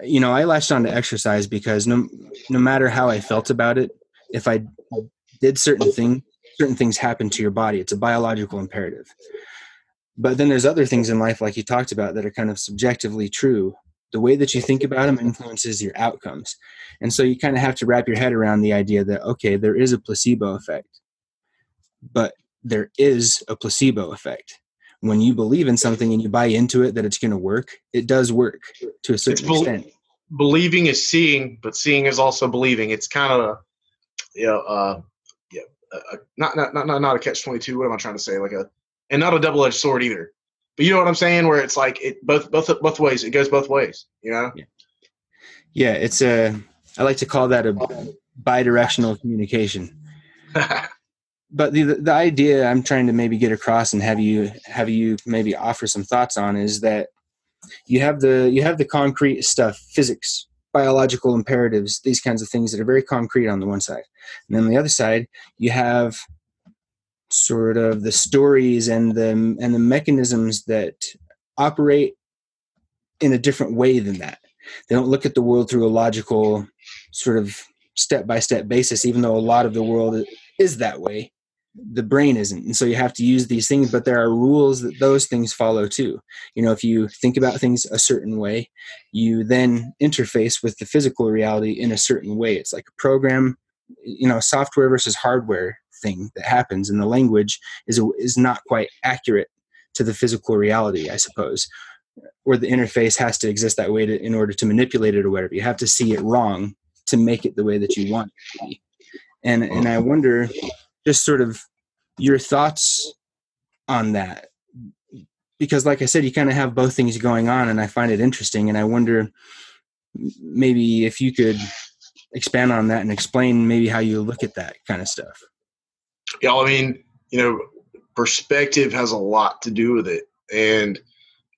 you know i latched on to exercise because no no matter how i felt about it if i did certain things certain things happen to your body it's a biological imperative. But then there's other things in life like you talked about that are kind of subjectively true the way that you think about them influences your outcomes. And so you kind of have to wrap your head around the idea that okay there is a placebo effect but there is a placebo effect. When you believe in something and you buy into it that it's going to work it does work to a certain be- extent. believing is seeing but seeing is also believing. It's kind of a you know uh yeah uh, not, not not not a catch 22 what am i trying to say? Like a and not a double-edged sword either but you know what I'm saying? Where it's like it both both both ways. It goes both ways. You know? Yeah. Yeah, it's a. I like to call that a bi-directional communication. but the the idea I'm trying to maybe get across and have you have you maybe offer some thoughts on is that you have the you have the concrete stuff, physics, biological imperatives, these kinds of things that are very concrete on the one side, and then on the other side you have sort of the stories and the and the mechanisms that operate in a different way than that. They don't look at the world through a logical sort of step by step basis, even though a lot of the world is that way. the brain isn't and so you have to use these things but there are rules that those things follow too you know if you think about things a certain way you then interface with the physical reality in a certain way it's like a program you know software versus hardware thing that happens and the language is is not quite accurate to the physical reality i suppose or the interface has to exist that way to, in order to manipulate it or whatever. You have to see it wrong to make it the way that you want it to be. And and i wonder just sort of your thoughts on that. Because like i said you kind of have both things going on and i find it interesting and i wonder maybe if you could expand on that and explain maybe how you look at that kind of stuff yeah i mean you know perspective has a lot to do with it and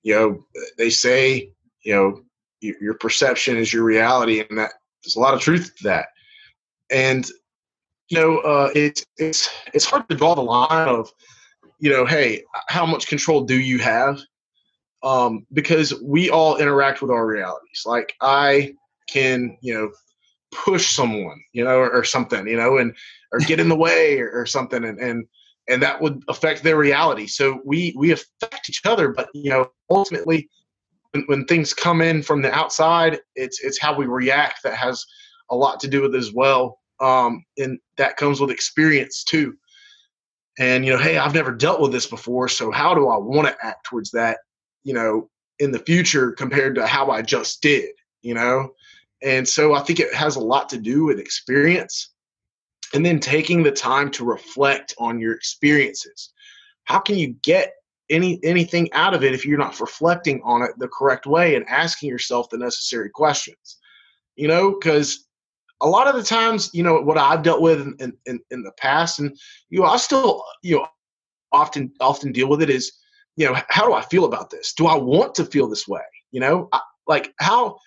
you know they say you know your perception is your reality and that there's a lot of truth to that and you know, uh, it's it's it's hard to draw the line of, you know, hey, how much control do you have? Um, because we all interact with our realities. Like I can, you know, push someone, you know, or, or something, you know, and or get in the way or, or something, and and and that would affect their reality. So we we affect each other, but you know, ultimately, when, when things come in from the outside, it's it's how we react that has a lot to do with it as well um, and that comes with experience too. And you know, hey, I've never dealt with this before, so how do I want to act towards that? You know, in the future compared to how I just did. You know, and so I think it has a lot to do with experience, and then taking the time to reflect on your experiences. How can you get any anything out of it if you're not reflecting on it the correct way and asking yourself the necessary questions? You know, because a lot of the times, you know, what I've dealt with in, in, in the past, and you know, I still, you know, often often deal with it is, you know, how do I feel about this? Do I want to feel this way? You know, I, like how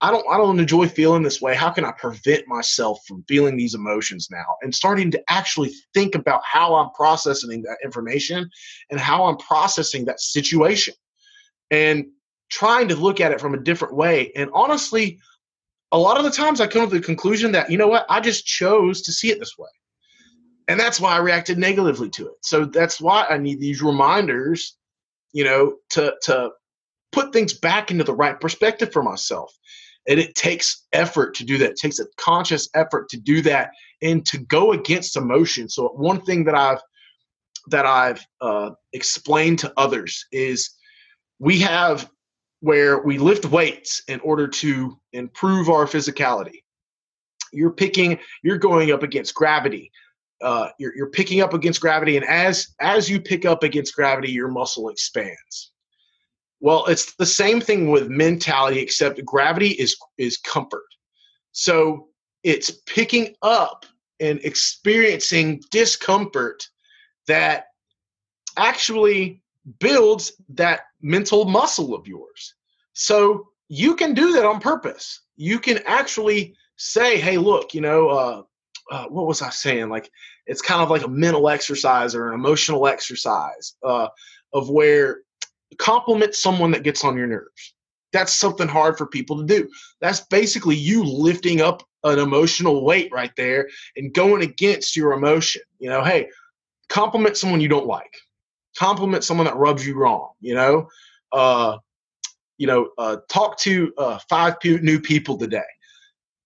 I don't I don't enjoy feeling this way. How can I prevent myself from feeling these emotions now and starting to actually think about how I'm processing that information and how I'm processing that situation and trying to look at it from a different way. And honestly, a lot of the times I come to the conclusion that, you know what, I just chose to see it this way. And that's why I reacted negatively to it. So that's why I need these reminders, you know, to to put things back into the right perspective for myself. And it takes effort to do that. It takes a conscious effort to do that and to go against emotion. So one thing that I've that I've uh, explained to others is we have where we lift weights in order to improve our physicality. You're picking, you're going up against gravity. Uh, you're, you're picking up against gravity, and as as you pick up against gravity, your muscle expands. Well, it's the same thing with mentality, except gravity is is comfort. So it's picking up and experiencing discomfort that actually builds that mental muscle of yours. So you can do that on purpose. You can actually say, hey, look, you know, uh, uh, what was I saying? Like, it's kind of like a mental exercise or an emotional exercise uh, of where compliment someone that gets on your nerves. That's something hard for people to do. That's basically you lifting up an emotional weight right there and going against your emotion. You know, hey, compliment someone you don't like compliment someone that rubs you wrong. You know, uh, you know, uh, talk to uh, five p- new people today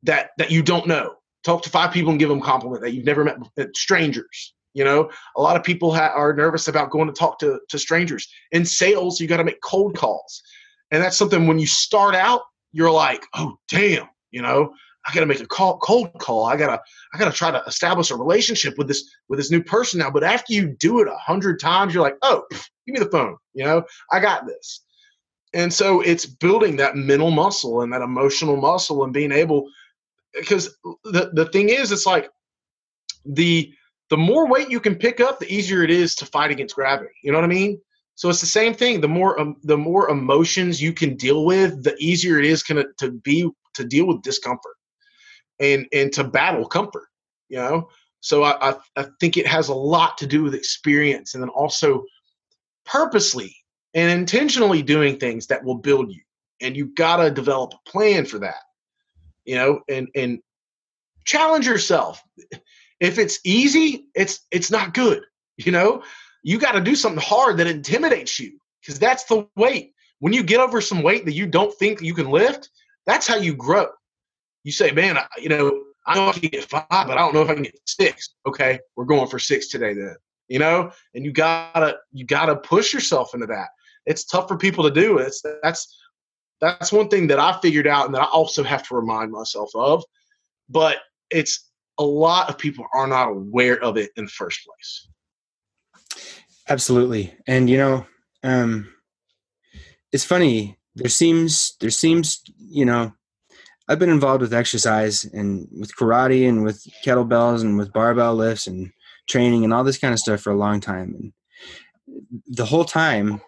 that that you don't know. Talk to five people and give them compliment that you've never met. Uh, strangers. You know, a lot of people ha- are nervous about going to talk to to strangers. In sales, you got to make cold calls, and that's something when you start out, you're like, oh damn, you know, I got to make a call, cold call. I gotta, I gotta try to establish a relationship with this, with this new person now. But after you do it a hundred times, you're like, oh, give me the phone. You know, I got this. And so it's building that mental muscle and that emotional muscle and being able, because the the thing is, it's like the the more weight you can pick up, the easier it is to fight against gravity. You know what I mean? So it's the same thing. The more um, the more emotions you can deal with, the easier it is to to be to deal with discomfort and and to battle comfort you know so I, I, I think it has a lot to do with experience and then also purposely and intentionally doing things that will build you and you've got to develop a plan for that you know and and challenge yourself if it's easy, it's it's not good. You know, you got to do something hard that intimidates you because that's the weight. When you get over some weight that you don't think you can lift, that's how you grow. You say, man, you know, I know I can get five, but I don't know if I can get six. Okay, we're going for six today then. You know, and you gotta you gotta push yourself into that. It's tough for people to do. It's that's that's one thing that I figured out and that I also have to remind myself of. But it's a lot of people are not aware of it in the first place. Absolutely. And you know, um it's funny, there seems there seems, you know, I've been involved with exercise and with karate and with kettlebells and with barbell lifts and training and all this kind of stuff for a long time. And the whole time,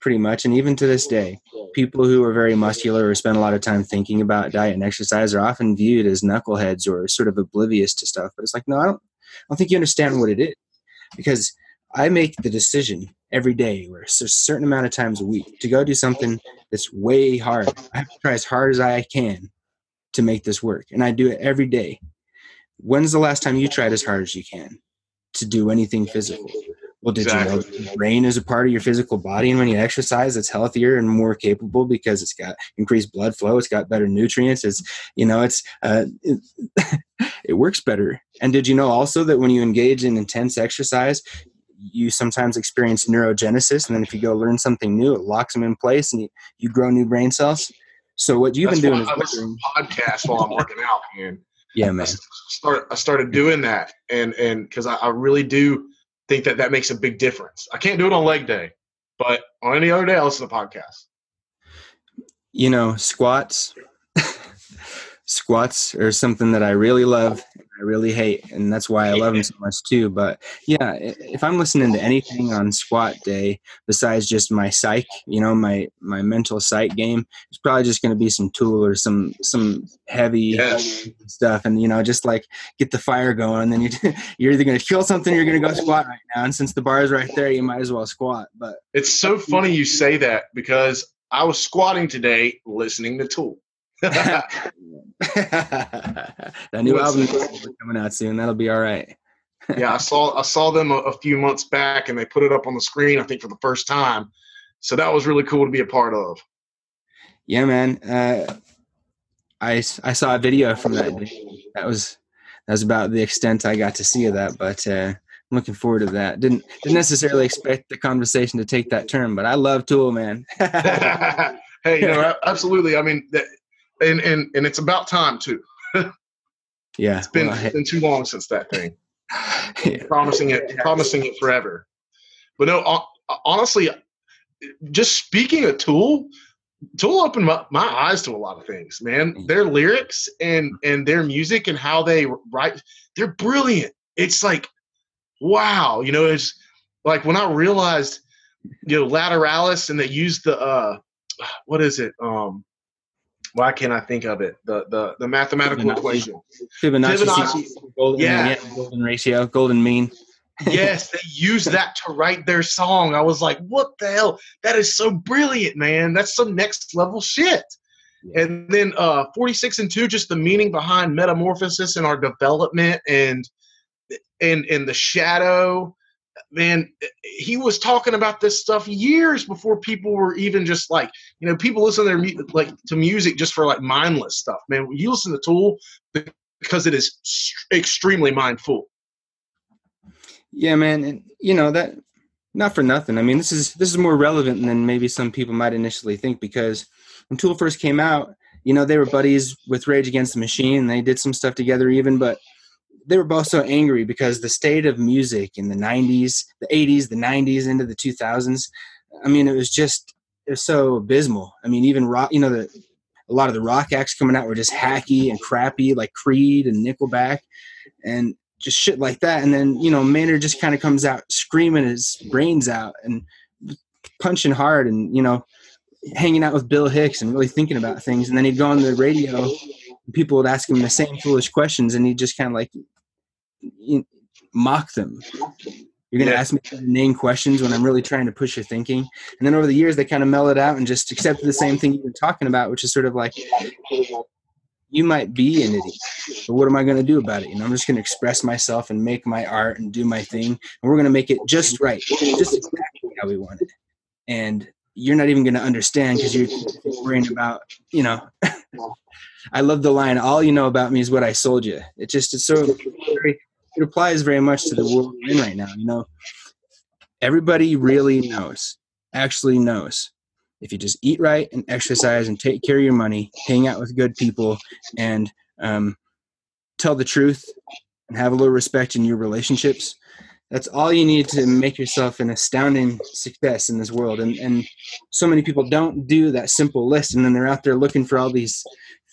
pretty much, and even to this day, people who are very muscular or spend a lot of time thinking about diet and exercise are often viewed as knuckleheads or sort of oblivious to stuff. But it's like, no, I don't, I don't think you understand what it is because I make the decision every day or a certain amount of times a week to go do something that's way hard. I have to try as hard as I can to make this work. And I do it every day. When's the last time you tried as hard as you can to do anything physical? Well, did exactly. you know brain is a part of your physical body, and when you exercise, it's healthier and more capable because it's got increased blood flow, it's got better nutrients, it's you know, it's uh, it, it works better. And did you know also that when you engage in intense exercise, you sometimes experience neurogenesis, and then if you go learn something new, it locks them in place, and you, you grow new brain cells. So what you've That's been doing is podcast while I'm working out, man. Yeah, man. I, start, I started doing that, and and because I, I really do think that that makes a big difference. I can't do it on leg day, but on any other day, I'll listen to podcasts. You know, squats. Squats are something that I really love I really hate, and that's why I love them so much too. But yeah, if I'm listening to anything on squat day besides just my psych, you know, my my mental psych game, it's probably just going to be some tool or some some heavy yes. stuff, and you know, just like get the fire going. And then you you're either going to kill something, or you're going to go squat right now. And since the bar is right there, you might as well squat. But it's so funny you say that because I was squatting today listening to Tool. That new album coming out soon. That'll be all right. yeah, I saw I saw them a, a, few months back, and they put it up on the screen. I think for the first time, so that was really cool to be a part of. Yeah, man. Uh, I I saw a video from that. That was that was about the extent I got to see of that, but uh, I'm looking forward to that. Didn't didn't necessarily expect the conversation to take that turn, but I love Tool, man. hey, you know, absolutely. I mean, and and and it's about time too. yeah, it's been, well, been too long since that thing. yeah. Promising it, promising it forever. But no, honestly, just speaking of Tool, Tool opened my, my eyes to a lot of things, man. Mm. Their lyrics and and their music and how they write, they're brilliant. It's like, wow, you know, it's like when I realized, you know, Lateralus and they used the uh what is it? Um why can't I think of it? The the the mathematical Fibonacci. equation. Fibonacci. Fibonacci. Golden, yeah. yeah. Golden ratio. Golden mean. yes, they used that to write their song. I was like, what the hell? That is so brilliant, man. That's some next level shit. Yeah. And then uh 46 and 2, just the meaning behind metamorphosis and our development and and and the shadow man, he was talking about this stuff years before people were even just like, you know, people listen to their like to music just for like mindless stuff. Man, you listen to Tool because it is extremely mindful. Yeah, man, and you know that not for nothing. I mean, this is this is more relevant than maybe some people might initially think because when Tool first came out, you know, they were buddies with Rage Against the Machine. They did some stuff together even, but they were both so angry because the state of music in the 90s, the 80s, the 90s, into the 2000s, I mean, it was just it was so abysmal. I mean, even rock, you know, the a lot of the rock acts coming out were just hacky and crappy, like Creed and Nickelback, and just shit like that. And then you know, Maynard just kind of comes out screaming his brains out and punching hard, and you know, hanging out with Bill Hicks and really thinking about things. And then he'd go on the radio. people would ask him the same foolish questions, and he'd just kind of like mock them. You're going to yeah. ask me name questions when I'm really trying to push your thinking. And then over the years, they kind of mellowed out and just accepted the same thing you've been talking about, which is sort of like, you might be an idiot, but what am I going to do about it? You know, I'm just going to express myself and make my art and do my thing, and we're going to make it just right, just exactly how we want it. And you're not even going to understand because you're worrying about, you know. I love the line, "All you know about me is what I sold you." It just it's so very, it applies very much to the world we're in right now. You know, everybody really knows, actually knows if you just eat right and exercise and take care of your money, hang out with good people, and um, tell the truth and have a little respect in your relationships, that's all you need to make yourself an astounding success in this world. And and so many people don't do that simple list, and then they're out there looking for all these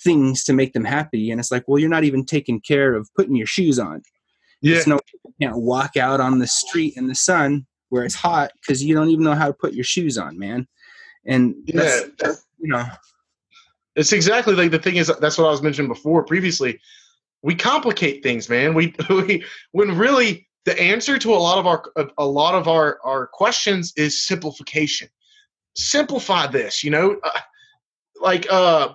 things to make them happy. And it's like, well, you're not even taking care of putting your shoes on. Yeah. no, you can't walk out on the street in the sun where it's hot because you don't even know how to put your shoes on, man and yeah, you know it's exactly like the thing is that's what I was mentioning before previously. We complicate things, man. We, we when really the answer to a lot of our a lot of our our questions is simplification. Simplify this, you know, uh, like uh,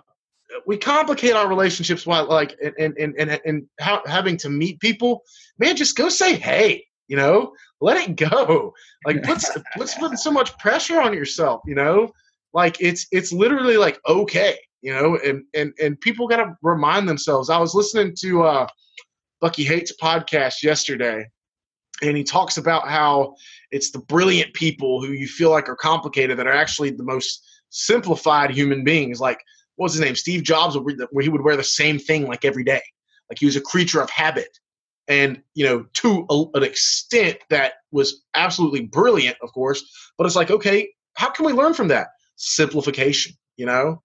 we complicate our relationships while like and and and and how, having to meet people. Man, just go say hey, you know, let it go. Like let's let's put so much pressure on yourself, you know? Like it's it's literally like okay you know? And and and people got to remind themselves. I was listening to uh bucky hates podcast yesterday and he talks about how it's the brilliant people who you feel like are complicated that are actually the most simplified human beings. Like what's his name steve jobs where he would wear the same thing like every day like he was a creature of habit and you know to a, an extent that was absolutely brilliant of course but it's like okay how can we learn from that simplification, you know?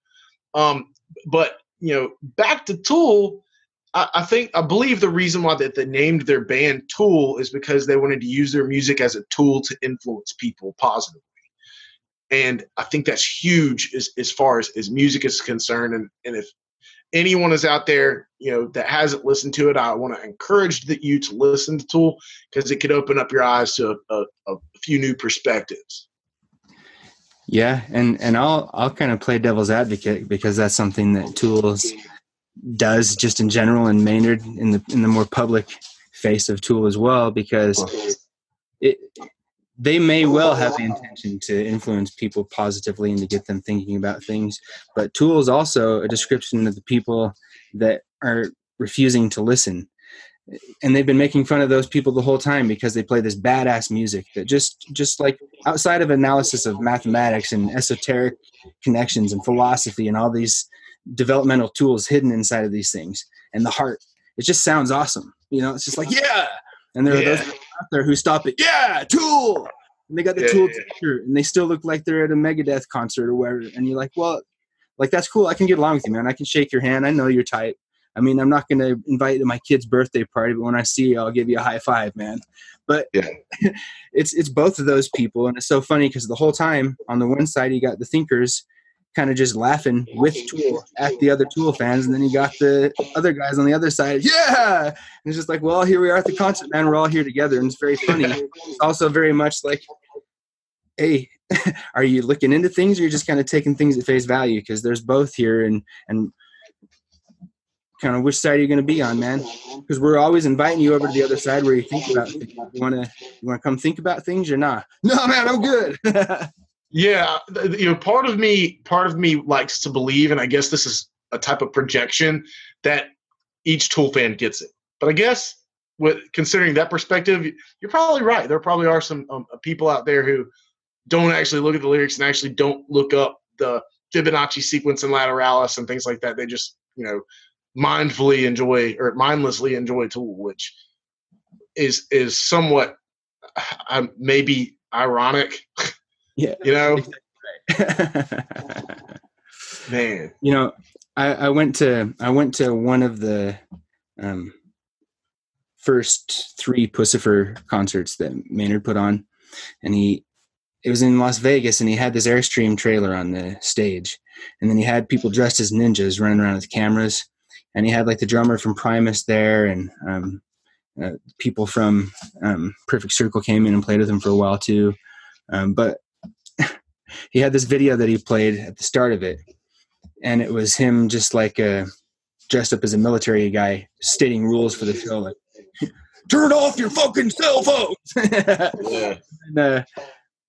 Um, but, you know, back to Tool, I, I think, I believe the reason why that they named their band Tool is because they wanted to use their music as a tool to influence people positively. And I think that's huge as, as far as, as music is concerned. And, and if anyone is out there, you know, that hasn't listened to it, I want to encourage that you to listen to Tool because it could open up your eyes to a, a, a few new perspectives. Yeah, and and I'll I'll kind of play devil's advocate because that's something that Tools does just in general, and Maynard in the in the more public face of Tool as well, because it they may well have the intention to influence people positively and to get them thinking about things, but Tool is also a description of the people that are refusing to listen. And they've been making fun of those people the whole time because they play this badass music that just just like outside of analysis of mathematics and esoteric connections and philosophy and all these developmental tools hidden inside of these things and the heart it just sounds awesome. You know it's just like yeah! And there yeah. are those out there who stop it yeah tool and they got the yeah, tool yeah. t-shirt and they still look like they're at a megadeth concert or wherever and you're like well like that's cool i can get along with you man i can shake your hand i know you're tight I mean, I'm not going to invite you to my kid's birthday party, but when I see you, I'll give you a high five, man. But yeah. it's it's both of those people, and it's so funny because the whole time on the one side you got the thinkers kind of just laughing with Tool at the other Tool fans, and then you got the other guys on the other side, yeah. And it's just like, well, here we are at the concert, man. We're all here together, and it's very funny. It's also very much like, hey, are you looking into things, or you're just kind of taking things at face value? Because there's both here, and and kind of which side are you going to be on, man? Because we're always inviting you over to the other side where you think about things. You want to you want to come think about things or not? No, man, I'm good. yeah, you know, part of me, part of me likes to believe, and I guess this is a type of projection that each Tool fan gets it. But I guess with considering that perspective, you're probably right. There probably are some um, people out there who don't actually look at the lyrics and actually don't look up the Fibonacci sequence and Lateralus and things like that. They just, you know, mindfully enjoy or mindlessly enjoy Tool, which is is somewhat uh, maybe ironic. Yeah, you know. Man, you know, I, I went to I went to one of the um, first three Puscifer concerts that Maynard put on, and he it was in Las Vegas, and he had this Airstream trailer on the stage, and then he had people dressed as ninjas running around with cameras, and he had like the drummer from Primus there, and um, uh, people from um, Perfect Circle came in and played with him for a while too. Um, but he had this video that he played at the start of it, and it was him just like a dressed up as a military guy stating rules for the show like turn off your fucking cell phones Yeah. and, uh,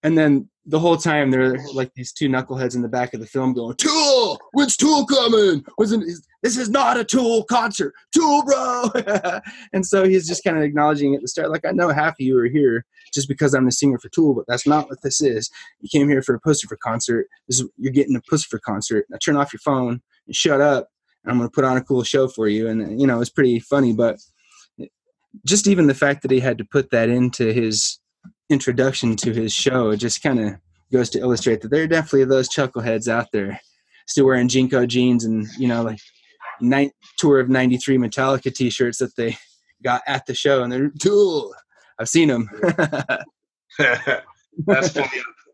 and then the whole time they're like these two knuckleheads in the back of the film going tool! When's tool coming? Wasn't this is not a tool concert. Tool bro! And so he's just kind of acknowledging at the start like i know half of you are here just because i'm the singer for tool but that's not what this is. You came here for a Puscifer concert. This is you're getting a Puscifer concert. Now turn off your phone and shut up and i'm going to put on a cool show for you. And you know it's pretty funny but just even the fact that he had to put that into his introduction to his show it just kind of goes to illustrate that there are definitely those chuckleheads out there still wearing JNCO jeans and you know like night tour of 93 metallica t-shirts that they got at the show and they're tool i've seen them That's funny.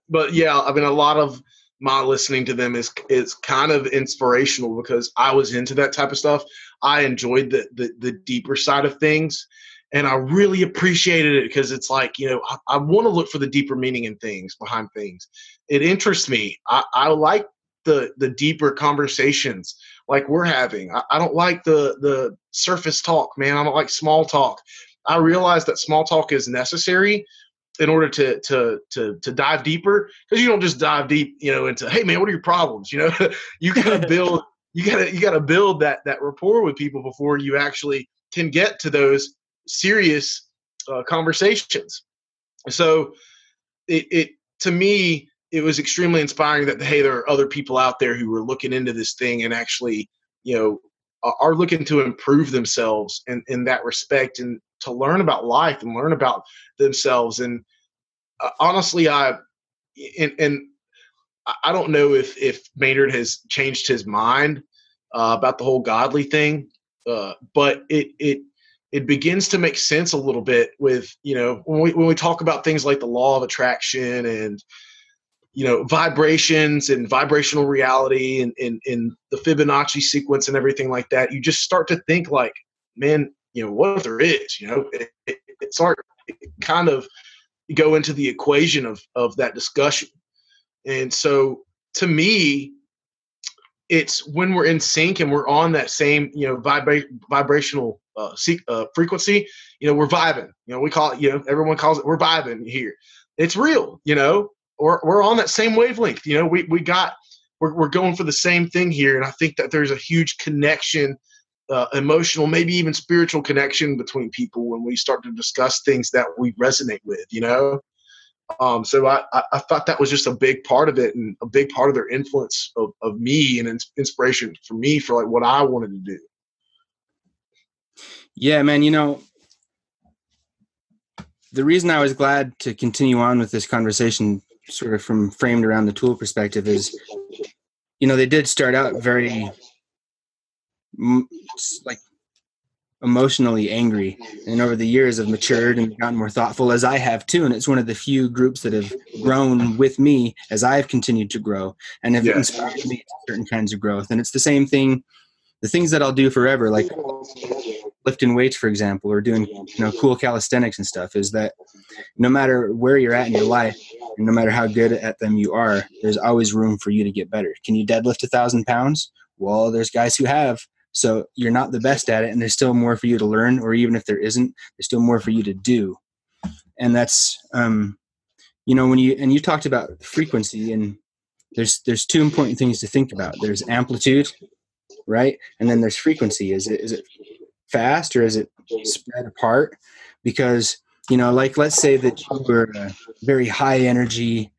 But yeah, I mean, a lot of my listening to them is is kind of inspirational because I was into that type of stuff. I enjoyed the the, the deeper side of things, and I really appreciated it because it's like you know I, I want to look for the deeper meaning in things behind things. It interests me. I, I like the the deeper conversations like we're having. I, I don't like the the surface talk, man. I don't like small talk. I realize that small talk is necessary in order to to to to dive deeper because you don't just dive deep you know into hey man what are your problems you know you gotta build you gotta you gotta build that that rapport with people before you actually can get to those serious uh, conversations. So it, it to me it was extremely inspiring that hey there are other people out there who are looking into this thing and actually you know are- looking to improve themselves in, in that respect and to learn about life and learn about themselves. And uh, honestly i and, and i don't know if if maynard has changed his mind uh, about the whole godly thing uh, but it it it begins to make sense a little bit with you know when we when we talk about things like the law of attraction and you know vibrations and vibrational reality and in in the fibonacci sequence and everything like that you just start to think like man you know what if there is you know? It, it, it start it kind of go into the equation of of that discussion. And so to me it's when we're in sync and we're on that same you know vibra- vibrational uh, uh, frequency you know we're vibing. You know we call it you know everyone calls it we're vibing here. It's real you know? Or we're on that same wavelength you know? We we got we're, we're going for the same thing here and i think that there's a huge connection uh, emotional maybe even spiritual connection between people when we start to discuss things that we resonate with you know? Um, so I, I I thought that was just a big part of it and a big part of their influence of, of me and inspiration for me for like what I wanted to do. Yeah, man, you know, the reason I was glad to continue on with this conversation, sort of from framed around the tool perspective, is, you know, they did start out very, like, emotionally angry, and over the years have matured and gotten more thoughtful, as I have too. And it's one of the few groups that have grown with me as I've continued to grow and have Yeah. inspired me to certain kinds of growth. And it's the same thing, the things that I'll do forever, like lifting weights for example or doing you know cool calisthenics and stuff is that no matter where you're at in your life and no matter how good at them you are there's always room for you to get better. Can you deadlift a thousand pounds? Well there's guys who have. So you're not the best at it and there's still more for you to learn or even if there isn't there's still more for you to do. And that's um you know when you and you talked about frequency and there's there's two important things to think about. There's amplitude right? And then there's frequency. Is it is it fast or is it spread apart? Because you know like let's say that you were a very high energy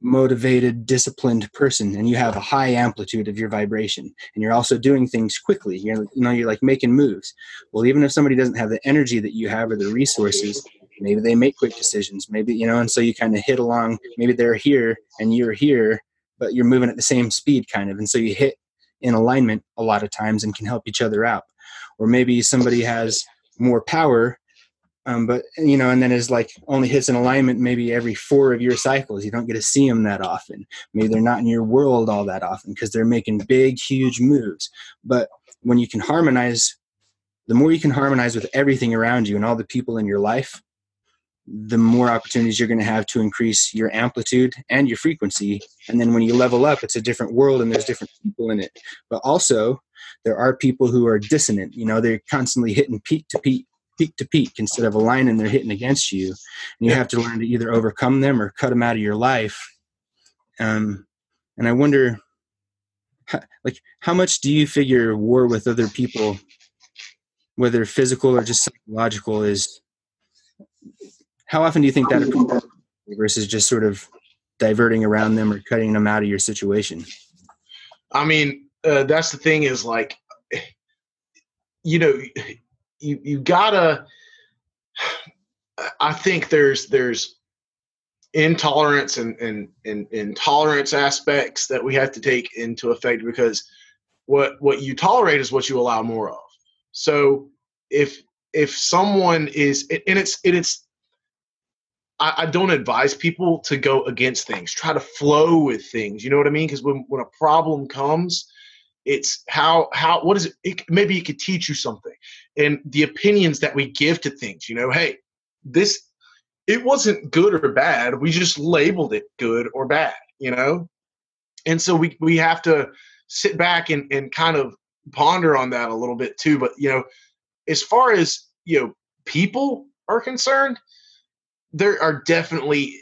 motivated disciplined person and you have a high amplitude of your vibration and you're also doing things quickly you're you know you're like making moves. Well even if somebody doesn't have the energy that you have or the resources maybe they make quick decisions maybe you know and so you kind of hit along maybe they're here and you're here but you're moving at the same speed kind of and so you hit in alignment a lot of times and can help each other out or maybe somebody has more power um, but you know and then is like only hits an alignment maybe every four of your cycles. You don't get to see them that often. Maybe they're not in your world all that often because they're making big huge moves. But when you can harmonize the more you can harmonize with everything around you and all the people in your life the more opportunities you're going to have to increase your amplitude and your frequency. And then when you level up it's a different world and there's different people in it. But also there are people who are dissonant you know they're constantly hitting peak to peak peak to peak instead of aligning. they're hitting against you. And you have to learn to either overcome them or cut them out of your life. Um, and i wonder like how much do you figure war with other people whether physical or just psychological is how often do you think that versus just sort of diverting around them or cutting them out of your situation? I mean uh, that's the thing is like you know you you gotta i think there's there's intolerance and, and, and intolerance aspects that we have to take into effect because what what you tolerate is what you allow more of. So if if someone is and it's and it's I, I don't advise people to go against things try to flow with things you know what i mean? Because when when a problem comes it's how how what is it, it maybe it could teach you something and the opinions that we give to things you know hey this it wasn't good or bad. We just labeled it good or bad, you know? And so we, we have to sit back and, and kind of ponder on that a little bit too. But, you know, as far as, you know, people are concerned, there are definitely,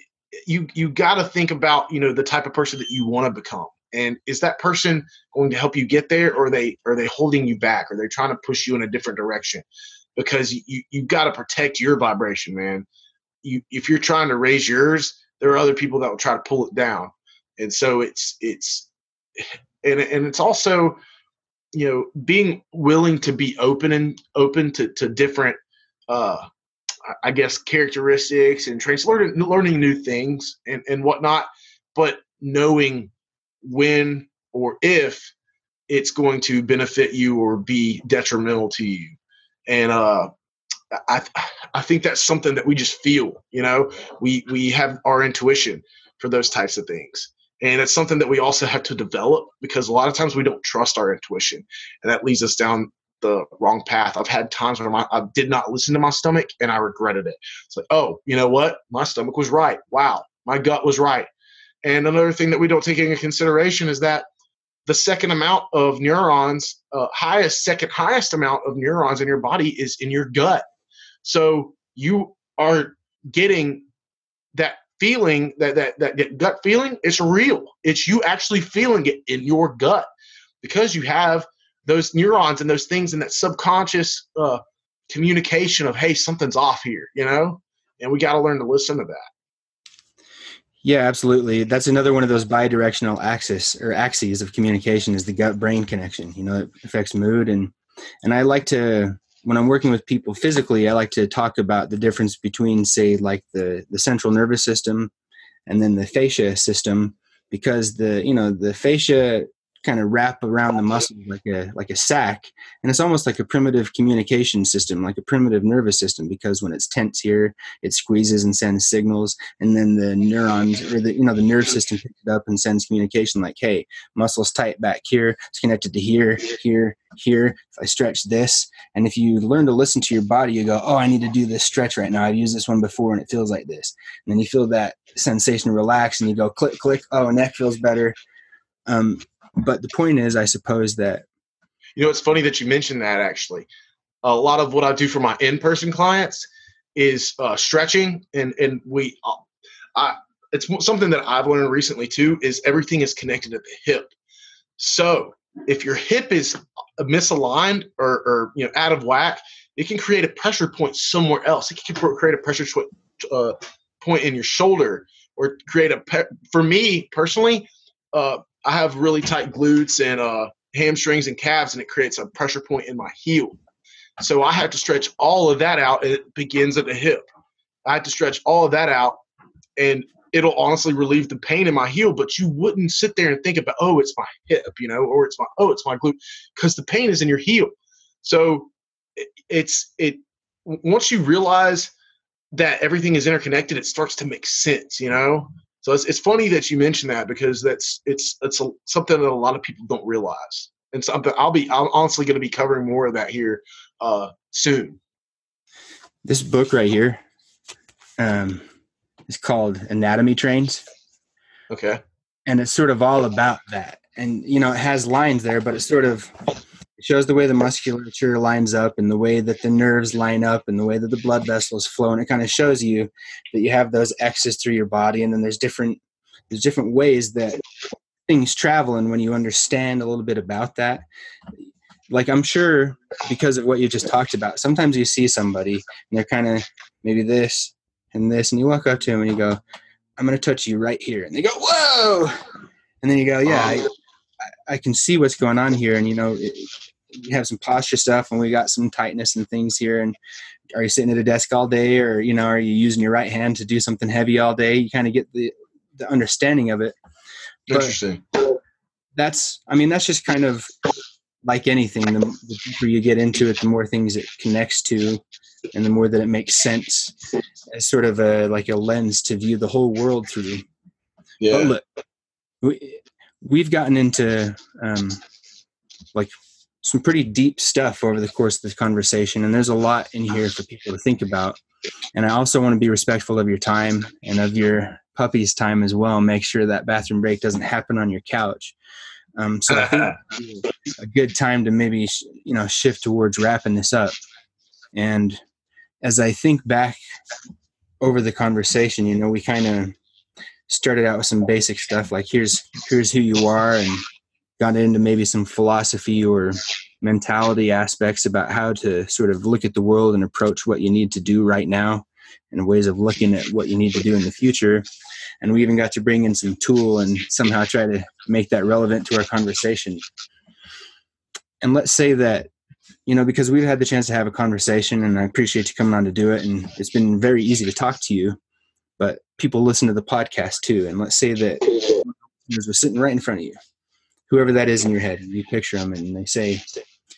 you, you got to think about, you know, the type of person that you want to become. And is that person going to help you get there or are they, are they holding you back? Or they trying to push you in a different direction? Because you, you got to protect your vibration, man you if you're trying to raise yours, there are other people that will try to pull it down. And so it's it's and and it's also you know being willing to be open and open to to different uh I guess characteristics and traits, learning learning new things and and whatnot, but knowing when or if it's going to benefit you or be detrimental to you. And uh I I think that's something that we just feel. You know, we we have our intuition for those types of things, and it's something that we also have to develop because a lot of times we don't trust our intuition, and that leads us down the wrong path. I've had times where my, I did not listen to my stomach and I regretted it. It's like, oh, you know what? My stomach was right. Wow, my gut was right. And another thing that we don't take into consideration is that the second amount of neurons, uh, highest, second highest amount of neurons in your body is in your gut. So you are getting that feeling, that, that, that gut feeling, it's real. It's you actually feeling it in your gut because you have those neurons and those things in that subconscious uh, communication of, hey, something's off here, you know? And we got to learn to listen to that. Yeah, absolutely. That's another one of those bidirectional axis or axes of communication is the gut brain connection. You know, it affects mood and and I like to when I'm working with people physically, I like to talk about the difference between, say, like the the central nervous system and then the fascia system, because the you know the fascia kind of wrap around the muscle like a like a sack and it's almost like a primitive communication system like a primitive nervous system because when it's tense here it squeezes and sends signals. And then the neurons or the you know the nerve system picks it up and sends communication like hey muscles tight back here. It's connected to here here here. If i stretch this and if you learn to listen to your body you go oh i need to do this stretch right now. I've used this one before and it feels like this. And then you feel that sensation relax and you go click click. Oh neck feels better. Um, but the point is, I suppose that. You know, it's funny that you mentioned that actually. A lot of what I do for my in person clients is uh, stretching, and, and we, uh, I, it's something that I've learned recently too is everything is connected at the hip. So if your hip is misaligned or, or you know out of whack, it can create a pressure point somewhere else. It can create a pressure uh, point in your shoulder or create a pe- for me personally uh, I have really tight glutes and uh, hamstrings and calves, and it creates a pressure point in my heel. So I have to stretch all of that out, and it begins at the hip. I have to stretch all of that out, and it'll honestly relieve the pain in my heel. But you wouldn't sit there and think about, oh, it's my hip, you know, or it's my oh, it's my glute, because the pain is in your heel. So it's it once you realize that everything is interconnected, it starts to make sense, you know. So it's, it's funny that you mentioned that because that's it's it's a, something that a lot of people don't realize, and something I'll be I'm honestly going to be covering more of that here uh, soon. This book right here um, is called Anatomy Trains. Okay. And it's sort of all about that, and you know it has lines there, but it's sort of It shows the way the musculature lines up and the way that the nerves line up and the way that the blood vessels flow. And it kind of shows you that you have those X's through your body. And then there's different there's different ways that things travel. And when you understand a little bit about that, like I'm sure because of what you just talked about, sometimes you see somebody and they're kind of maybe this and this, and you walk up to them and you go, I'm going to touch you right here. And they go, Whoa. And then you go, Yeah, um. I, I can see what's going on here. And, you know, it, you have some posture stuff and we got some tightness and things here. And are you sitting at a desk all day or you know are you using your right hand to do something heavy all day? You kind of get the the understanding of it. Interesting. that's i mean that's just kind of like anything. The, the deeper you get into it the more things it connects to and the more that it makes sense as sort of a like a lens to view the whole world through. Yeah. but look we, we've gotten into um like some pretty deep stuff over the course of this conversation, and there's a lot in here for people to think about. And I also want to be respectful of your time and of your puppy's time as well. Make sure that bathroom break doesn't happen on your couch. Um, so I think a good time to maybe you know shift towards wrapping this up. And as I think back over the conversation, you know, we kind of started out with some basic stuff like here's here's who you are and got into maybe some philosophy or mentality aspects about how to sort of look at the world and approach what you need to do right now and ways of looking at what you need to do in the future. And we even got to bring in some tool and somehow try to make that relevant to our conversation. And let's say that, you know, because we've had the chance to have a conversation and I appreciate you coming on to do it. And it's been very easy to talk to you, but people listen to the podcast too. And let's say that we're sitting right in front of you whoever that is in your head. You picture them and they say,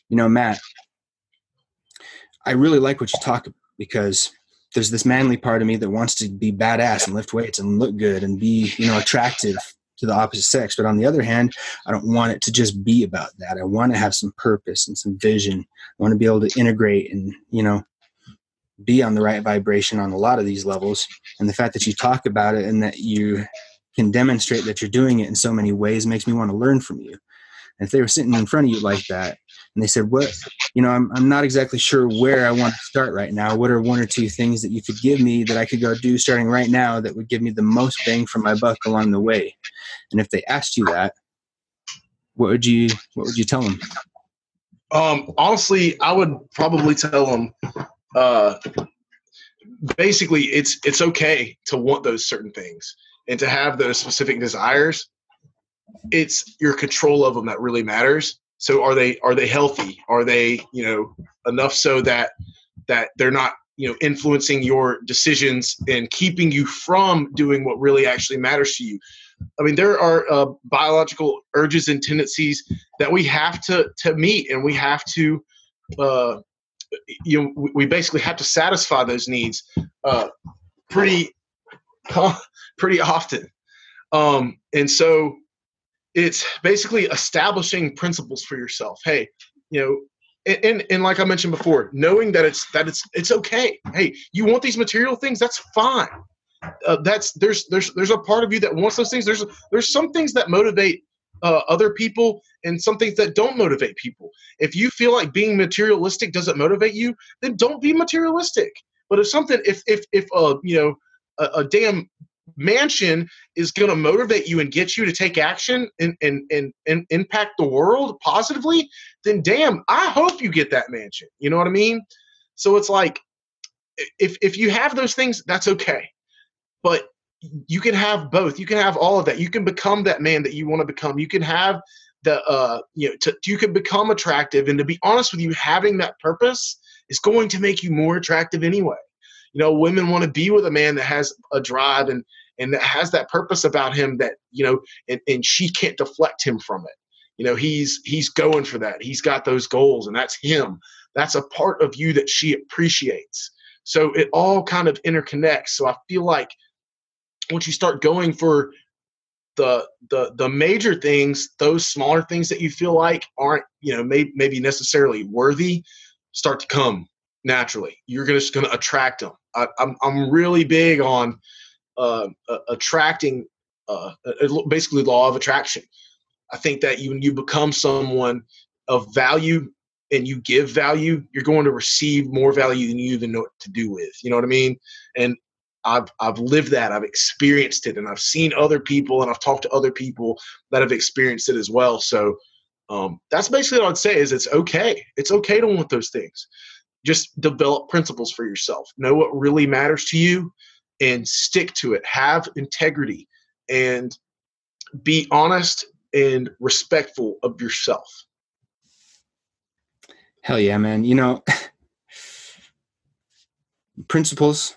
you know, Matt, I really like what you talk about because there's this manly part of me that wants to be badass and lift weights and look good and be, you know, attractive to the opposite sex. But on the other hand, I don't want it to just be about that. I want to have some purpose and some vision. I want to be able to integrate and, you know, be on the right vibration on a lot of these levels. And the fact that you talk about it and that you can demonstrate that you're doing it in so many ways makes me want to learn from you. And if they were sitting in front of you like that and they said, What, you know, I'm, I'm not exactly sure where I want to start right now. What are one or two things that you could give me that I could go do starting right now that would give me the most bang for my buck along the way? And if they asked you that, what would you what would you tell them? Um, honestly, I would probably tell them uh, basically it's it's okay to want those certain things and to have those specific desires it's your control of them that really matters. So are they are they healthy? Are they you know enough so that that they're not you know influencing your decisions and keeping you from doing what really actually matters to you? I mean there are uh, biological urges and tendencies that we have to to meet and we have to uh, you know we basically have to satisfy those needs uh, pretty pretty often. Um, and so it's basically establishing principles for yourself. Hey, you know, and, and, and like I mentioned before, knowing that it's that it's it's okay. Hey, you want these material things? That's fine. Uh, that's there's there's there's a part of you that wants those things. There's there's some things that motivate uh, other people and some things that don't motivate people. If you feel like being materialistic doesn't motivate you, then don't be materialistic. But if something, if if if uh you know a, a damn mansion is going to motivate you and get you to take action and, and, and, and impact the world positively, then damn, I hope you get that mansion. You know what I mean? So it's like, if, if you have those things, that's okay. But you can have both. You can have all of that. You can become that man that you want to become. You can have the, uh, you know, to, you can become attractive. And to be honest with you, having that purpose is going to make you more attractive anyway. You know, women want to be with a man that has a drive and and that has that purpose about him that you know, and, and she can't deflect him from it. You know, he's he's going for that. He's got those goals, and that's him. That's a part of you that she appreciates. So it all kind of interconnects. So I feel like once you start going for the the the major things, those smaller things that you feel like aren't you know may, maybe necessarily worthy, start to come naturally. You're just going to attract them. I, I'm I'm really big on uh, attracting, uh, basically law of attraction. I think that you you become someone of value and you give value, you're going to receive more value than you even know what to do with. You know what I mean? And I've I've lived that. I've experienced it, and I've seen other people, and I've talked to other people that have experienced it as well. So um, that's basically what I'd say. Is it's okay. It's okay to want those things. Just develop principles for yourself. Know what really matters to you, and stick to it. Have integrity, and be honest and respectful of yourself. Hell yeah, man. You know, principles.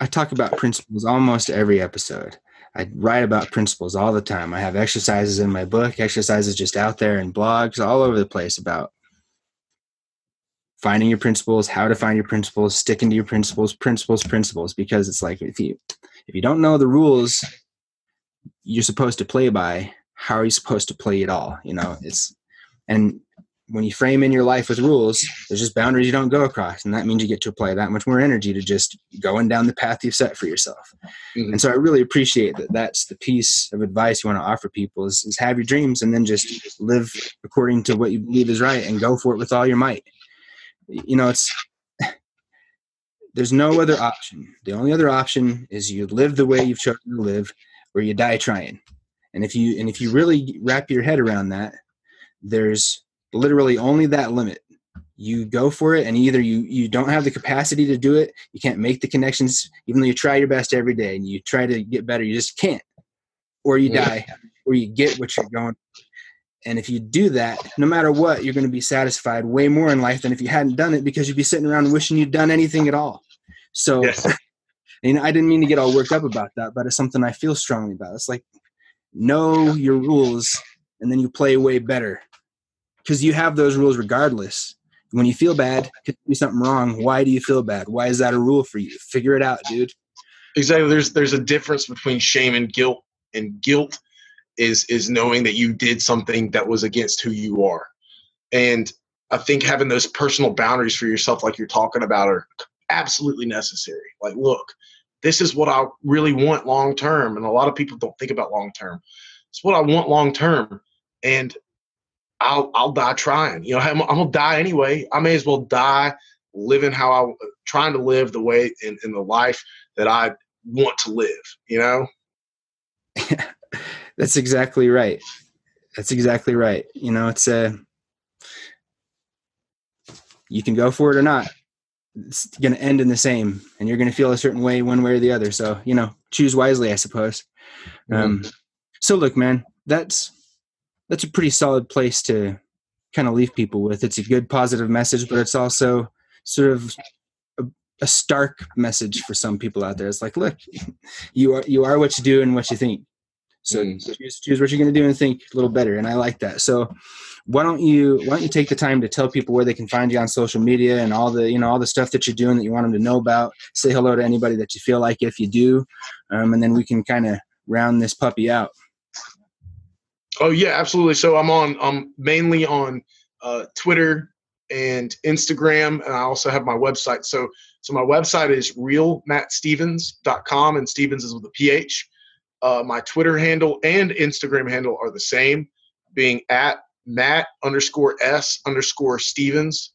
I talk about principles almost every episode. I write about principles all the time. I have exercises in my book, exercises just out there in blogs all over the place about finding your principles, how to find your principles, sticking to your principles, principles, principles because it's like if you if you don't know the rules you're supposed to play by, how are you supposed to play it all? You know, it's and when you frame in your life with rules, there's just boundaries you don't go across, and that means you get to apply that much more energy to just going down the path you've set for yourself. Mm-hmm. And so I really appreciate that. That's the piece of advice you want to offer people: is, is have your dreams and then just live according to what you believe is right and go for it with all your might. You know, it's there's no other option. The only other option is you live the way you've chosen to live, or you die trying. And if you and if you really wrap your head around that, there's literally only that limit you go for it and either you you don't have the capacity to do it you can't make the connections even though you try your best every day and you try to get better you just can't or you die or you get what you're going and if you do that no matter what you're going to be satisfied way more in life than if you hadn't done it because you'd be sitting around wishing you'd done anything at all so yes. and i didn't mean to get all worked up about that but it's something i feel strongly about it's like know your rules and then you play way better because you have those rules regardless. When you feel bad, could do something wrong. Why do you feel bad? Why is that a rule for you? Figure it out, dude. Exactly. There's there's a difference between shame and guilt. And guilt is is knowing that you did something that was against who you are. And I think having those personal boundaries for yourself, like you're talking about, are absolutely necessary. Like, look, this is what I really want long term. And a lot of people don't think about long term. It's what I want long term. And I'll I'll die trying. You know, I'm, I'm, gonna die anyway. I may as well die living how I trying to live the way in, in the life that I want to live. You know. That's exactly right. That's exactly right. You know, it's a you can go for it or not. It's going to end in the same, and you're going to feel a certain way one way or the other. So, you know, choose wisely, I suppose. Um, mm-hmm. so, look, man, that's that's a pretty solid place to kind of leave people with. It's a good positive message, but it's also sort of a, a, stark message for some people out there. It's like, look, you are you are what you do and what you think. So mm. choose, choose what you're going to do and think a little better. And I like that. So why don't you why don't you take the time to tell people where they can find you on social media and all the you know all the stuff that you're doing that you want them to know about. Say hello to anybody that you feel like if you do, um, and then we can kind of round this puppy out. Oh yeah, absolutely. So I'm on I'm mainly on uh, Twitter and Instagram, and I also have my website. So so my website is realmattstephens.com, and Stephens is with a PH. Uh, my Twitter handle and Instagram handle are the same, being at Matt underscore S underscore Stephens.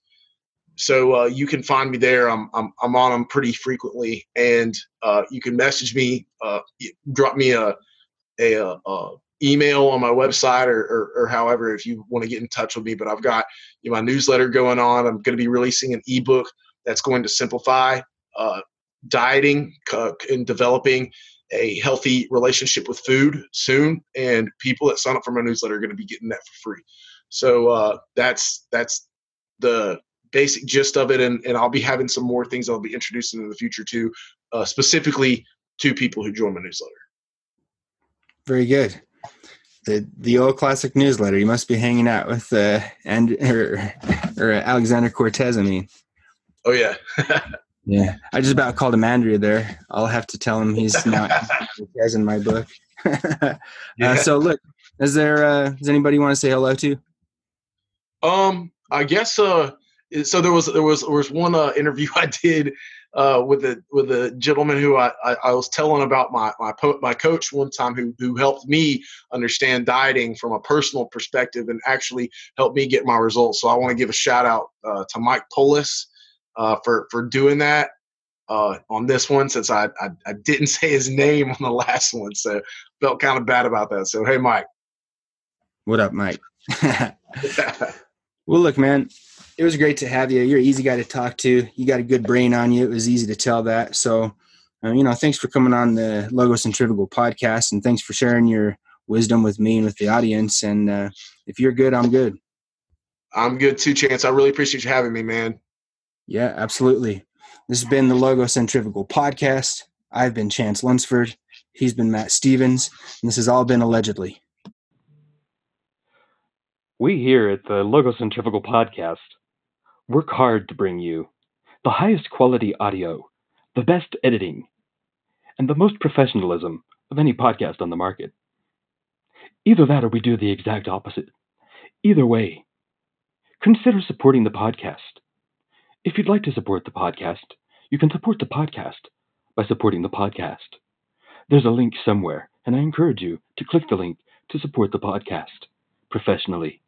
So uh, you can find me there. I'm, I'm I'm on them pretty frequently, and uh, you can message me, uh, drop me a a, a, a email on my website or, or, or, however if you want to get in touch with me but i've got you know, my newsletter going on i'm going to be releasing an ebook that's going to simplify uh, dieting uh, and developing a healthy relationship with food soon and people that sign up for my newsletter are going to be getting that for free so uh, that's that's the basic gist of it and, and i'll be having some more things i'll be introducing in the future too uh, specifically to people who join my newsletter very good the the old classic newsletter. You must be hanging out with uh, and or, or Alexander Cortez. I mean, oh yeah, yeah. I just about called him Andrea there. I'll have to tell him he's not Cortez in my book. uh, yeah. So look, is there uh, does anybody want to say hello to? Um, I guess uh, so there was there was there was one uh, interview I did uh, with a with a gentleman who I, I, I, was telling about my my my coach one time who who helped me understand dieting from a personal perspective and actually helped me get my results. So I want to give a shout out uh, to Mike Polis uh, for for doing that uh, on this one since I, I, I didn't say his name on the last one, so felt kind of bad about that. So hey, Mike. What up, Mike? well, look, man, it was great to have you. You're an easy guy to talk to. You got a good brain on you. It was easy to tell that. So, uh, you know, thanks for coming on the Logo Centrifugal podcast, and thanks for sharing your wisdom with me and with the audience. And uh, if you're good, I'm good. I'm good too, Chance. I really appreciate you having me, man. Yeah, absolutely. This has been the Logo Centrifugal podcast. I've been Chance Lunsford. He's been Matt Stephens, and this has all been allegedly. We here at the Logo Centrifugal podcast work hard to bring you the highest quality audio, the best editing, and the most professionalism of any podcast on the market. Either that or we do the exact opposite. Either way, consider supporting the podcast. If you'd like to support the podcast, you can support the podcast by supporting the podcast. There's a link somewhere, and I encourage you to click the link to support the podcast professionally.